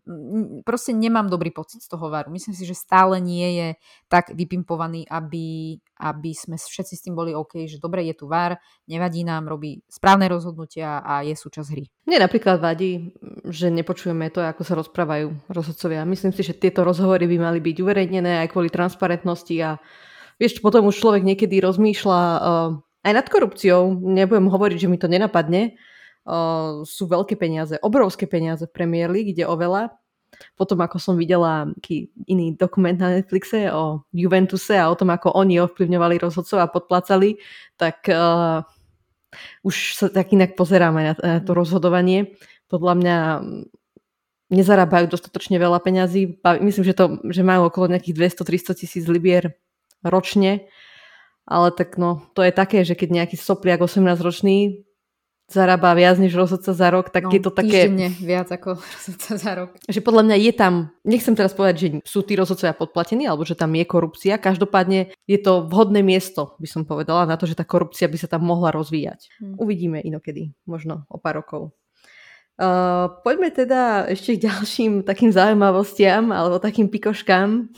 proste nemám dobrý pocit z toho varu. Myslím si, že stále nie je tak vypimpovaný, aby, aby sme všetci s tým boli OK, že dobre, je tu var, nevadí nám, robí správne rozhodnutia a je súčasť hry. Mne napríklad vadí, že nepočujeme to, ako sa rozprávajú rozhodcovia. Myslím si, že tieto rozhovory by mali byť uverejnené aj kvôli transparentnosti a vieš, potom už človek niekedy rozmýšľa uh, aj nad korupciou. Nebudem hovoriť, že mi to nenapadne, uh, sú veľké peniaze, obrovské peniaze v Premier League, ide o veľa. Potom ako som videla iný dokument na Netflixe o Juventuse a o tom, ako oni ovplyvňovali rozhodcov a podplácali, tak uh, už sa tak inak pozeráme na, na to rozhodovanie. Podľa mňa nezarábajú dostatočne veľa peňazí. Myslím, že, to, že majú okolo nejakých 200-300 tisíc libier ročne. Ale tak no, to je také, že keď nejaký sopliak 18 ročný zarába viac než rozhodca za rok, tak no, je to také... viac ako rozhodca za rok. Že podľa mňa je tam, nechcem teraz povedať, že sú tí rozhodcovia podplatení, alebo že tam je korupcia, každopádne je to vhodné miesto, by som povedala, na to, že tá korupcia by sa tam mohla rozvíjať. Hmm. Uvidíme inokedy, možno o pár rokov. Uh, poďme teda ešte k ďalším takým zaujímavostiam alebo takým pikoškám.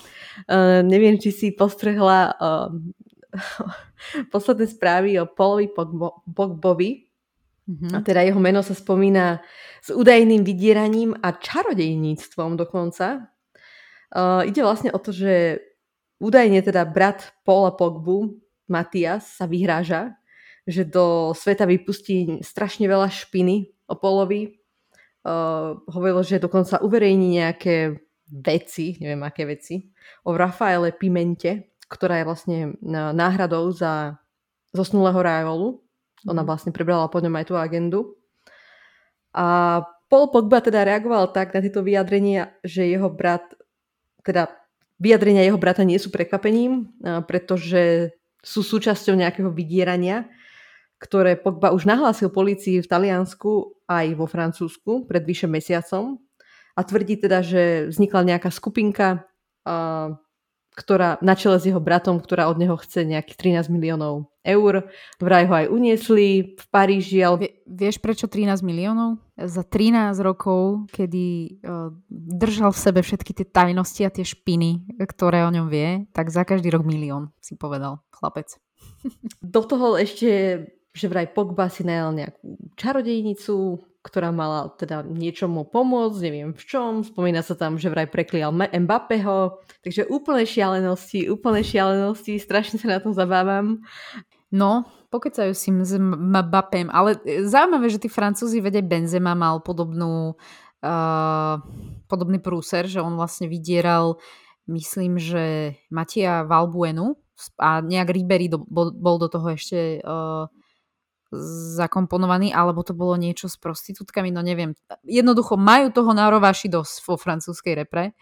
Uh, neviem, či si postrehla uh, posledné správy o Polovi Pogbovi, Mm-hmm. A teda jeho meno sa spomína s údajným vydieraním a čarodejníctvom dokonca. Uh, ide vlastne o to, že údajne teda brat Paula Pogbu, Matias, sa vyhráža, že do sveta vypustí strašne veľa špiny o Polovi. Uh, hovorilo, že dokonca uverejní nejaké veci, neviem aké veci, o Rafaele Pimente, ktorá je vlastne náhradou za zosnulého Rajolu ona mhm. vlastne prebrala po ňom aj tú agendu. A Paul Pogba teda reagoval tak na tieto vyjadrenia, že jeho brat, teda vyjadrenia jeho brata nie sú prekvapením, pretože sú súčasťou nejakého vydierania, ktoré Pogba už nahlásil policii v Taliansku aj vo Francúzsku pred vyše mesiacom a tvrdí teda, že vznikla nejaká skupinka, ktorá na čele s jeho bratom, ktorá od neho chce nejakých 13 miliónov eur. Vraj ho aj uniesli v Paríži. Ale... Vie, vieš prečo 13 miliónov? Za 13 rokov, kedy uh, držal v sebe všetky tie tajnosti a tie špiny, ktoré o ňom vie, tak za každý rok milión, si povedal chlapec. Do toho ešte, že vraj Pogba si najal nejakú čarodejnicu, ktorá mala teda niečomu pomôcť, neviem v čom. Spomína sa tam, že vraj preklial Mbappého. Takže úplne šialenosti, úplne šialenosti. Strašne sa na tom zabávam. No, pokecajú si s Mbappém. Ale e, zaujímavé, že tí Francúzi vedia Benzema mal podobnú uh, podobný prúser, že on vlastne vydieral myslím, že Matia Valbuenu a nejak Ribery do, bol, bol do toho ešte uh, zakomponovaný, alebo to bolo niečo s prostitútkami, no neviem. Jednoducho majú toho nárováši dosť vo francúzskej repre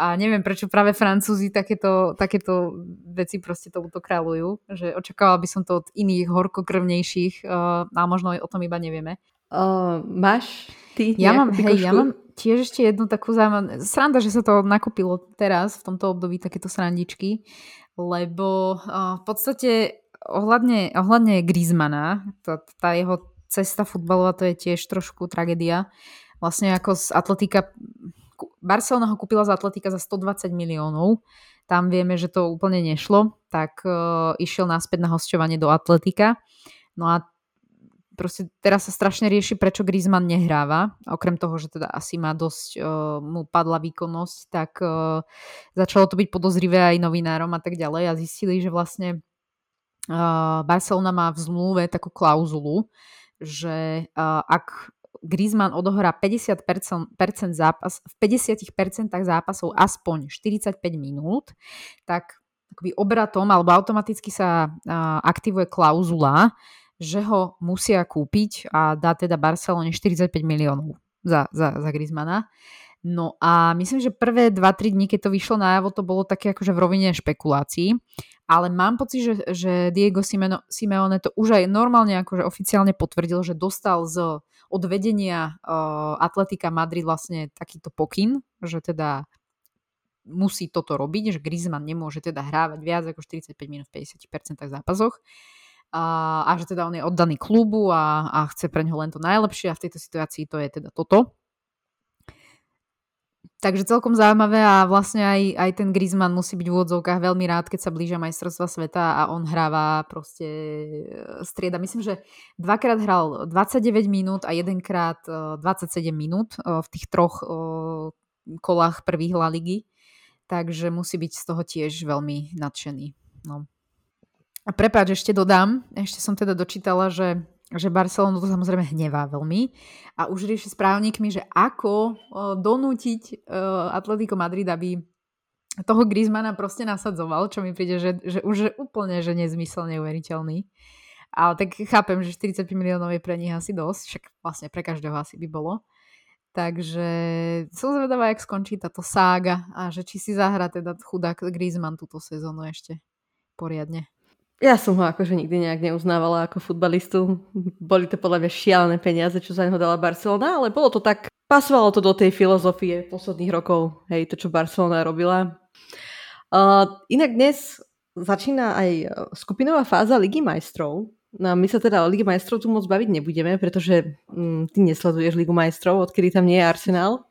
a neviem, prečo práve Francúzi takéto, takéto veci proste touto kráľujú, že očakávala by som to od iných horkokrvnejších uh, a možno o tom iba nevieme. Uh, máš ty ja mám, hej, ja mám tiež ešte jednu takú zaujímavú... Sranda, že sa to nakúpilo teraz, v tomto období, takéto srandičky, lebo uh, v podstate ohľadne, ohľadne Griezmana, tá, tá jeho cesta futbalová, to je tiež trošku tragédia. Vlastne ako z Atletika, Barcelona ho kúpila z Atletika za 120 miliónov, tam vieme, že to úplne nešlo, tak uh, išiel naspäť na hostovanie do Atletika. No a proste teraz sa strašne rieši, prečo Griezmann nehráva. Okrem toho, že teda asi má dosť, uh, mu padla výkonnosť, tak uh, začalo to byť podozrivé aj novinárom a tak ďalej a zistili, že vlastne Barcelona má v zmluve takú klauzulu, že ak Griezmann odohrá 50% zápas, v 50% zápasov aspoň 45 minút, tak akoby obratom alebo automaticky sa aktivuje klauzula, že ho musia kúpiť a dá teda Barcelone 45 miliónov za, za, za Griezmana. No a myslím, že prvé 2-3 dní, keď to vyšlo najavo, to bolo také akože v rovine špekulácií. Ale mám pocit, že, že Diego Simeone to už aj normálne akože oficiálne potvrdil, že dostal z od vedenia uh, Atletika Madrid vlastne takýto pokyn, že teda musí toto robiť, že Griezmann nemôže teda hrávať viac ako 45 minút v 50% zápasoch a, a že teda on je oddaný klubu a, a chce pre ňo len to najlepšie a v tejto situácii to je teda toto. Takže celkom zaujímavé a vlastne aj, aj ten Griezmann musí byť v úvodzovkách veľmi rád, keď sa blížia majstrovstva sveta a on hráva proste e, strieda. Myslím, že dvakrát hral 29 minút a jedenkrát 27 e, minút e, v tých troch kolách prvých La Ligy. Takže musí byť z toho tiež veľmi nadšený. No. A prepáč, ešte dodám, ešte som teda dočítala, že že Barcelonu to samozrejme hnevá veľmi a už rieši s právnikmi, že ako donútiť uh, Atletico Madrid, aby toho Griezmana proste nasadzoval, čo mi príde, že, že už je úplne že nezmyselne uveriteľný. Ale tak chápem, že 45 miliónov je pre nich asi dosť, však vlastne pre každého asi by bolo. Takže som zvedavá, jak skončí táto sága a že či si zahra teda chudák Griezmann túto sezónu ešte poriadne. Ja som ho akože nikdy nejak neuznávala ako futbalistu. Boli to podľa mňa šialené peniaze, čo za neho dala Barcelona, ale bolo to tak, pasovalo to do tej filozofie posledných rokov, hej, to, čo Barcelona robila. Uh, inak dnes začína aj skupinová fáza Ligy majstrov. No my sa teda o Ligy majstrov tu moc baviť nebudeme, pretože mm, ty nesleduješ Ligu majstrov, odkedy tam nie je Arsenal,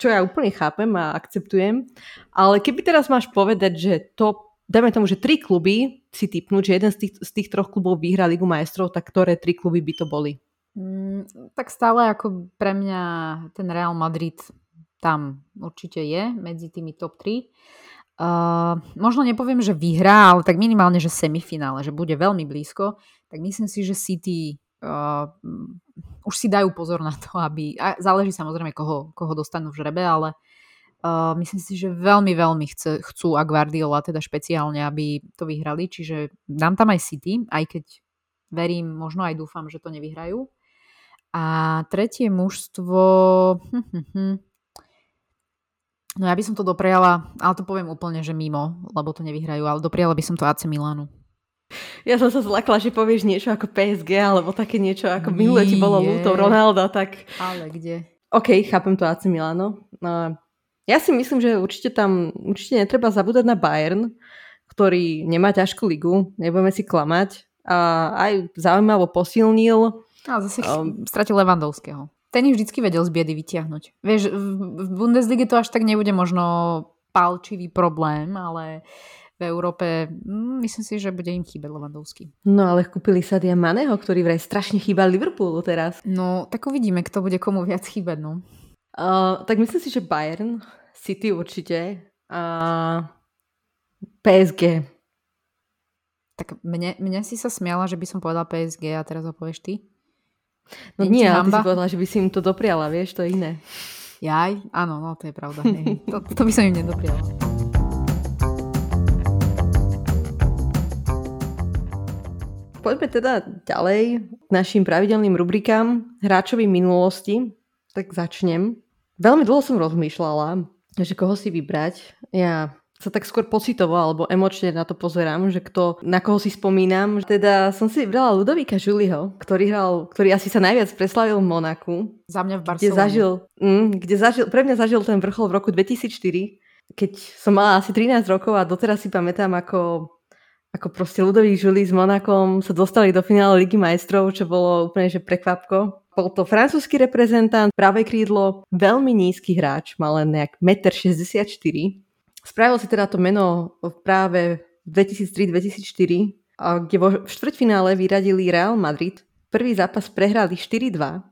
čo ja úplne chápem a akceptujem. Ale keby teraz máš povedať, že top dajme tomu, že tri kluby si typnúť, že jeden z tých, z tých troch klubov vyhrá Ligu majstrov, tak ktoré tri kluby by to boli? Mm, tak stále ako pre mňa ten Real Madrid tam určite je medzi tými top 3. Uh, možno nepoviem, že vyhrá, ale tak minimálne, že semifinále, že bude veľmi blízko, tak myslím si, že City uh, už si dajú pozor na to, aby, a záleží samozrejme, koho, koho dostanú v žrebe, ale Uh, myslím si, že veľmi, veľmi chce, chcú a Guardiola teda špeciálne, aby to vyhrali, čiže dám tam aj City, aj keď verím, možno aj dúfam, že to nevyhrajú. A tretie mužstvo... Hm, hm, hm. No ja by som to dopriala, ale to poviem úplne, že mimo, lebo to nevyhrajú, ale dopriala by som to AC Milanu. Ja som sa zlakla, že povieš niečo ako PSG, alebo také niečo ako minule ti bolo ľúto Ronaldo, tak... Ale kde? OK, chápem to AC Milano. No, ja si myslím, že určite tam určite netreba zabúdať na Bayern, ktorý nemá ťažkú ligu, nebudeme si klamať. A aj zaujímavo posilnil. A zase um, stratil Levandovského. Ten ich vždycky vedel z biedy vytiahnuť. Vieš, v Bundeslige to až tak nebude možno palčivý problém, ale v Európe mm, myslím si, že bude im chýbať Levandovský. No ale kúpili sa Diamaneho, ktorý vraj strašne chýba Liverpoolu teraz. No tak uvidíme, kto bude komu viac chýbať. No. Uh, tak myslím si, že Bayern City určite a PSG. Tak mne, mne si sa smiala, že by som povedala PSG a teraz ho povieš ty? No nie, ale ty si povedala, že by si im to dopriala, vieš, to je iné. Jaj? Áno, no to je pravda. to, to by som im nedopriala. Poďme teda ďalej k našim pravidelným rubrikám hráčovým minulosti. Tak začnem. Veľmi dlho som rozmýšľala, že koho si vybrať. Ja sa tak skôr pocitovo alebo emočne na to pozerám, že kto, na koho si spomínam. Teda som si vybrala Ludovika Žuliho, ktorý hral, ktorý asi sa najviac preslavil v Monaku. Za mňa v Barcelone. Kde zažil, mm, kde zažil, pre mňa zažil ten vrchol v roku 2004, keď som mala asi 13 rokov a doteraz si pamätám, ako, ako proste Ludovik Žuli s Monakom sa dostali do finále Ligy majstrov, čo bolo úplne že prekvapko. Bol to francúzsky reprezentant, práve krídlo, veľmi nízky hráč, mal len nejak 1,64 m. Spravil si teda to meno práve v 2003-2004, kde vo štvrťfinále vyradili Real Madrid. Prvý zápas prehrali 4-2,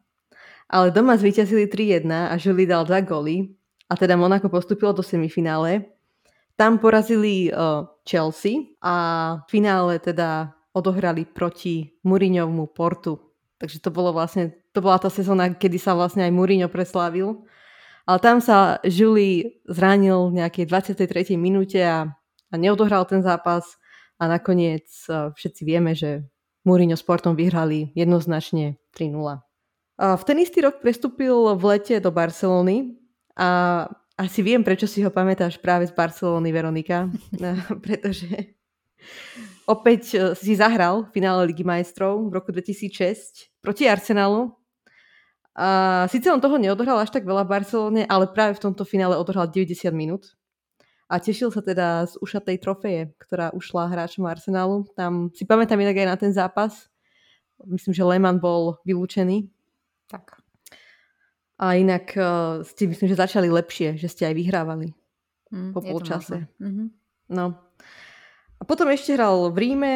ale doma zvíťazili 3-1 a Žili dal dva góly a teda Monaco postupilo do semifinále. Tam porazili uh, Chelsea a v finále teda odohrali proti Mourinhovmu Portu. Takže to bolo vlastne to bola tá sezóna, kedy sa vlastne aj Mourinho preslávil. Ale tam sa Julie zranil v nejakej 23. minúte a, a neodohral ten zápas a nakoniec e, všetci vieme, že Mourinho s Portom vyhrali jednoznačne 3-0. A v ten istý rok prestúpil v lete do Barcelony a asi viem, prečo si ho pamätáš práve z Barcelony, Veronika, pretože opäť e, si zahral v finále Ligy majstrov v roku 2006 proti Arsenalu. A síce on toho neodohral až tak veľa v Barcelone, ale práve v tomto finále odohral 90 minút. A tešil sa teda z ušatej trofeje, ktorá ušla hráčom Arsenalu. Tam si pamätám inak aj na ten zápas. Myslím, že Lehmann bol vylúčený. Tak. A inak uh, ste myslím, že začali lepšie, že ste aj vyhrávali mm, po polčase. Mm-hmm. No. Potom ešte hral v Ríme,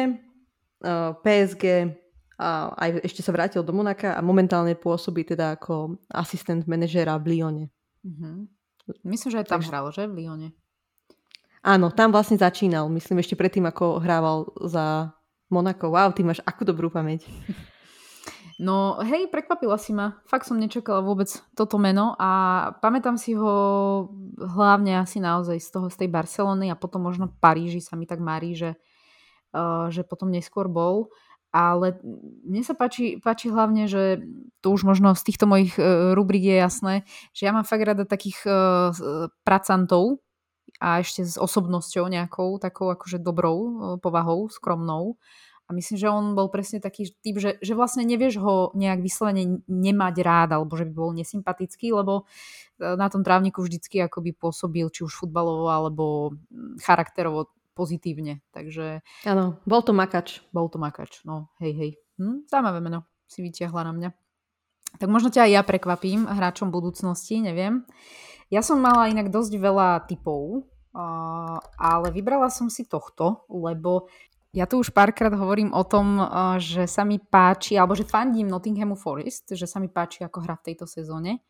uh, PSG a aj ešte sa vrátil do Monaka a momentálne pôsobí teda ako asistent manažéra v Lyone. Mm-hmm. Myslím, že aj tam Takže... hral, že? V Lyone. Áno, tam vlastne začínal. Myslím ešte predtým, ako hrával za Monako. Wow, ty máš akú dobrú pamäť. No hej, prekvapila si ma. Fakt som nečakala vôbec toto meno a pamätám si ho hlavne asi naozaj z toho, z tej Barcelony a potom možno Paríži sa mi tak marí, že, uh, že potom neskôr bol. Ale mne sa páči, páči hlavne, že to už možno z týchto mojich uh, rubrik je jasné, že ja mám fakt rada takých uh, pracantov a ešte s osobnosťou nejakou, takou akože dobrou povahou, skromnou a myslím, že on bol presne taký typ, že, že vlastne nevieš ho nejak vyslovene nemať rád, alebo že by bol nesympatický, lebo e, na tom trávniku vždycky akoby pôsobil či už futbalovo, alebo mm, charakterovo pozitívne. Takže... Áno, bol to makač. Bol to makač, no hej, hej. Hm, zaujímavé meno si vyťahla na mňa. Tak možno ťa aj ja prekvapím hráčom budúcnosti, neviem. Ja som mala inak dosť veľa typov, ale vybrala som si tohto, lebo ja tu už párkrát hovorím o tom, eh, že sa mi páči, alebo že fandím Nottinghamu Forest, že sa mi páči, ako hra v tejto sezóne.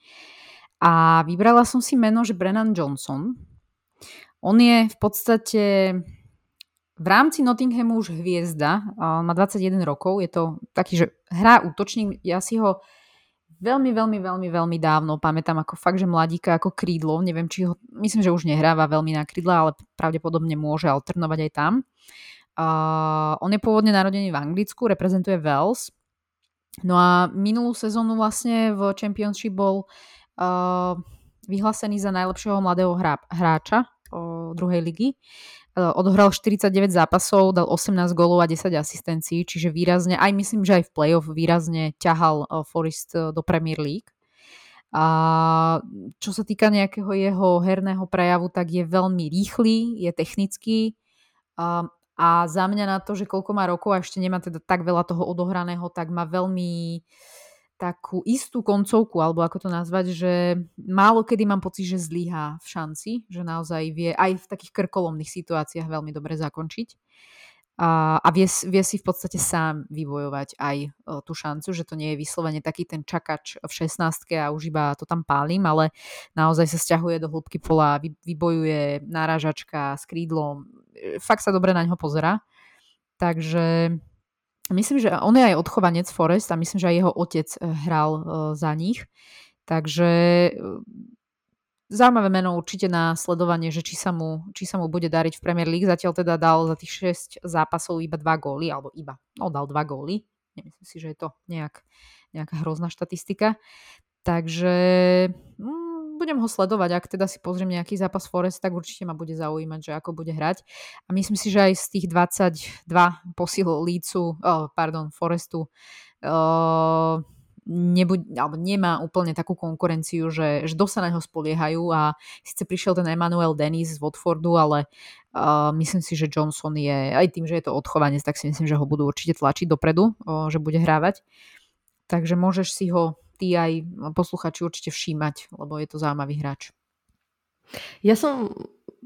A vybrala som si meno, že Brennan Johnson. On je v podstate v rámci Nottinghamu už hviezda, má 21 rokov, je to taký, že hrá útočník, ja si ho veľmi, veľmi, veľmi, veľmi dávno pamätám ako fakt, že mladíka ako krídlo, neviem, či ho, myslím, že už nehráva veľmi na krídla, ale pravdepodobne môže alternovať aj tam. Uh, on je pôvodne narodený v Anglicku, reprezentuje Wales. No a minulú sezónu vlastne v Championship bol uh, vyhlásený za najlepšieho mladého hra, hráča uh, druhej ligy. Uh, odohral 49 zápasov, dal 18 gólov a 10 asistencií, čiže výrazne, aj myslím, že aj v playoff výrazne ťahal uh, Forest uh, do Premier League. A čo sa týka nejakého jeho herného prejavu, tak je veľmi rýchly, je technický, a za mňa na to, že koľko má rokov a ešte nemá teda tak veľa toho odohraného, tak má veľmi takú istú koncovku, alebo ako to nazvať, že málo kedy mám pocit, že zlyhá v šanci, že naozaj vie aj v takých krkolomných situáciách veľmi dobre zakončiť. A, a vie, vie si v podstate sám vybojovať aj e, tú šancu, že to nie je vyslovene taký ten čakač v 16 a už iba to tam pálim, ale naozaj sa stiahuje do hĺbky pola, vy, vybojuje náražačka s krídlom, e, fakt sa dobre na ňo pozera. Takže myslím, že on je aj odchovanec Forest a myslím, že aj jeho otec e, hral za nich. Takže zaujímavé meno určite na sledovanie, že či sa, mu, či sa mu bude dariť v Premier League. Zatiaľ teda dal za tých 6 zápasov iba 2 góly, alebo iba, no dal 2 góly. Nemyslím si, že je to nejak, nejaká hrozná štatistika. Takže mm, budem ho sledovať. Ak teda si pozriem nejaký zápas Forest, tak určite ma bude zaujímať, že ako bude hrať. A myslím si, že aj z tých 22 posil Lícu, oh, pardon, Forestu, uh, nebuď, alebo nemá úplne takú konkurenciu, že, že dosť sa na ňo spoliehajú a síce prišiel ten Emmanuel Dennis z Watfordu, ale uh, myslím si, že Johnson je, aj tým, že je to odchovanec, tak si myslím, že ho budú určite tlačiť dopredu, uh, že bude hrávať. Takže môžeš si ho ty aj posluchači určite všímať, lebo je to zaujímavý hráč. Ja som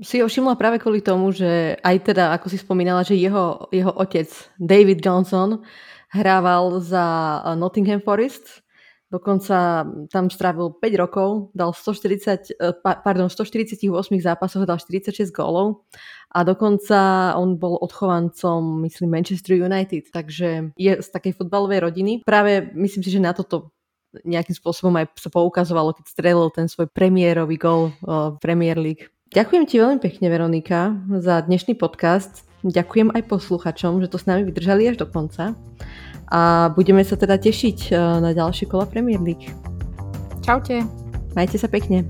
si ho všimla práve kvôli tomu, že aj teda, ako si spomínala, že jeho, jeho otec David Johnson hrával za eh, Nottingham Forest. Dokonca tam strávil 5 rokov, dal 140, eh, pardon, 148 zápasoch, dal 46 gólov a dokonca on bol odchovancom, myslím, Manchester United, takže je z takej futbalovej rodiny. Práve myslím si, že na toto nejakým spôsobom aj sa poukazovalo, keď strelil ten svoj premiérový gól v eh, Premier League. Ďakujem ti veľmi pekne, Veronika, za dnešný podcast. Ďakujem aj posluchačom, že to s nami vydržali až do konca. A budeme sa teda tešiť eh, na ďalšie kola Premier League. Čaute. Majte sa pekne.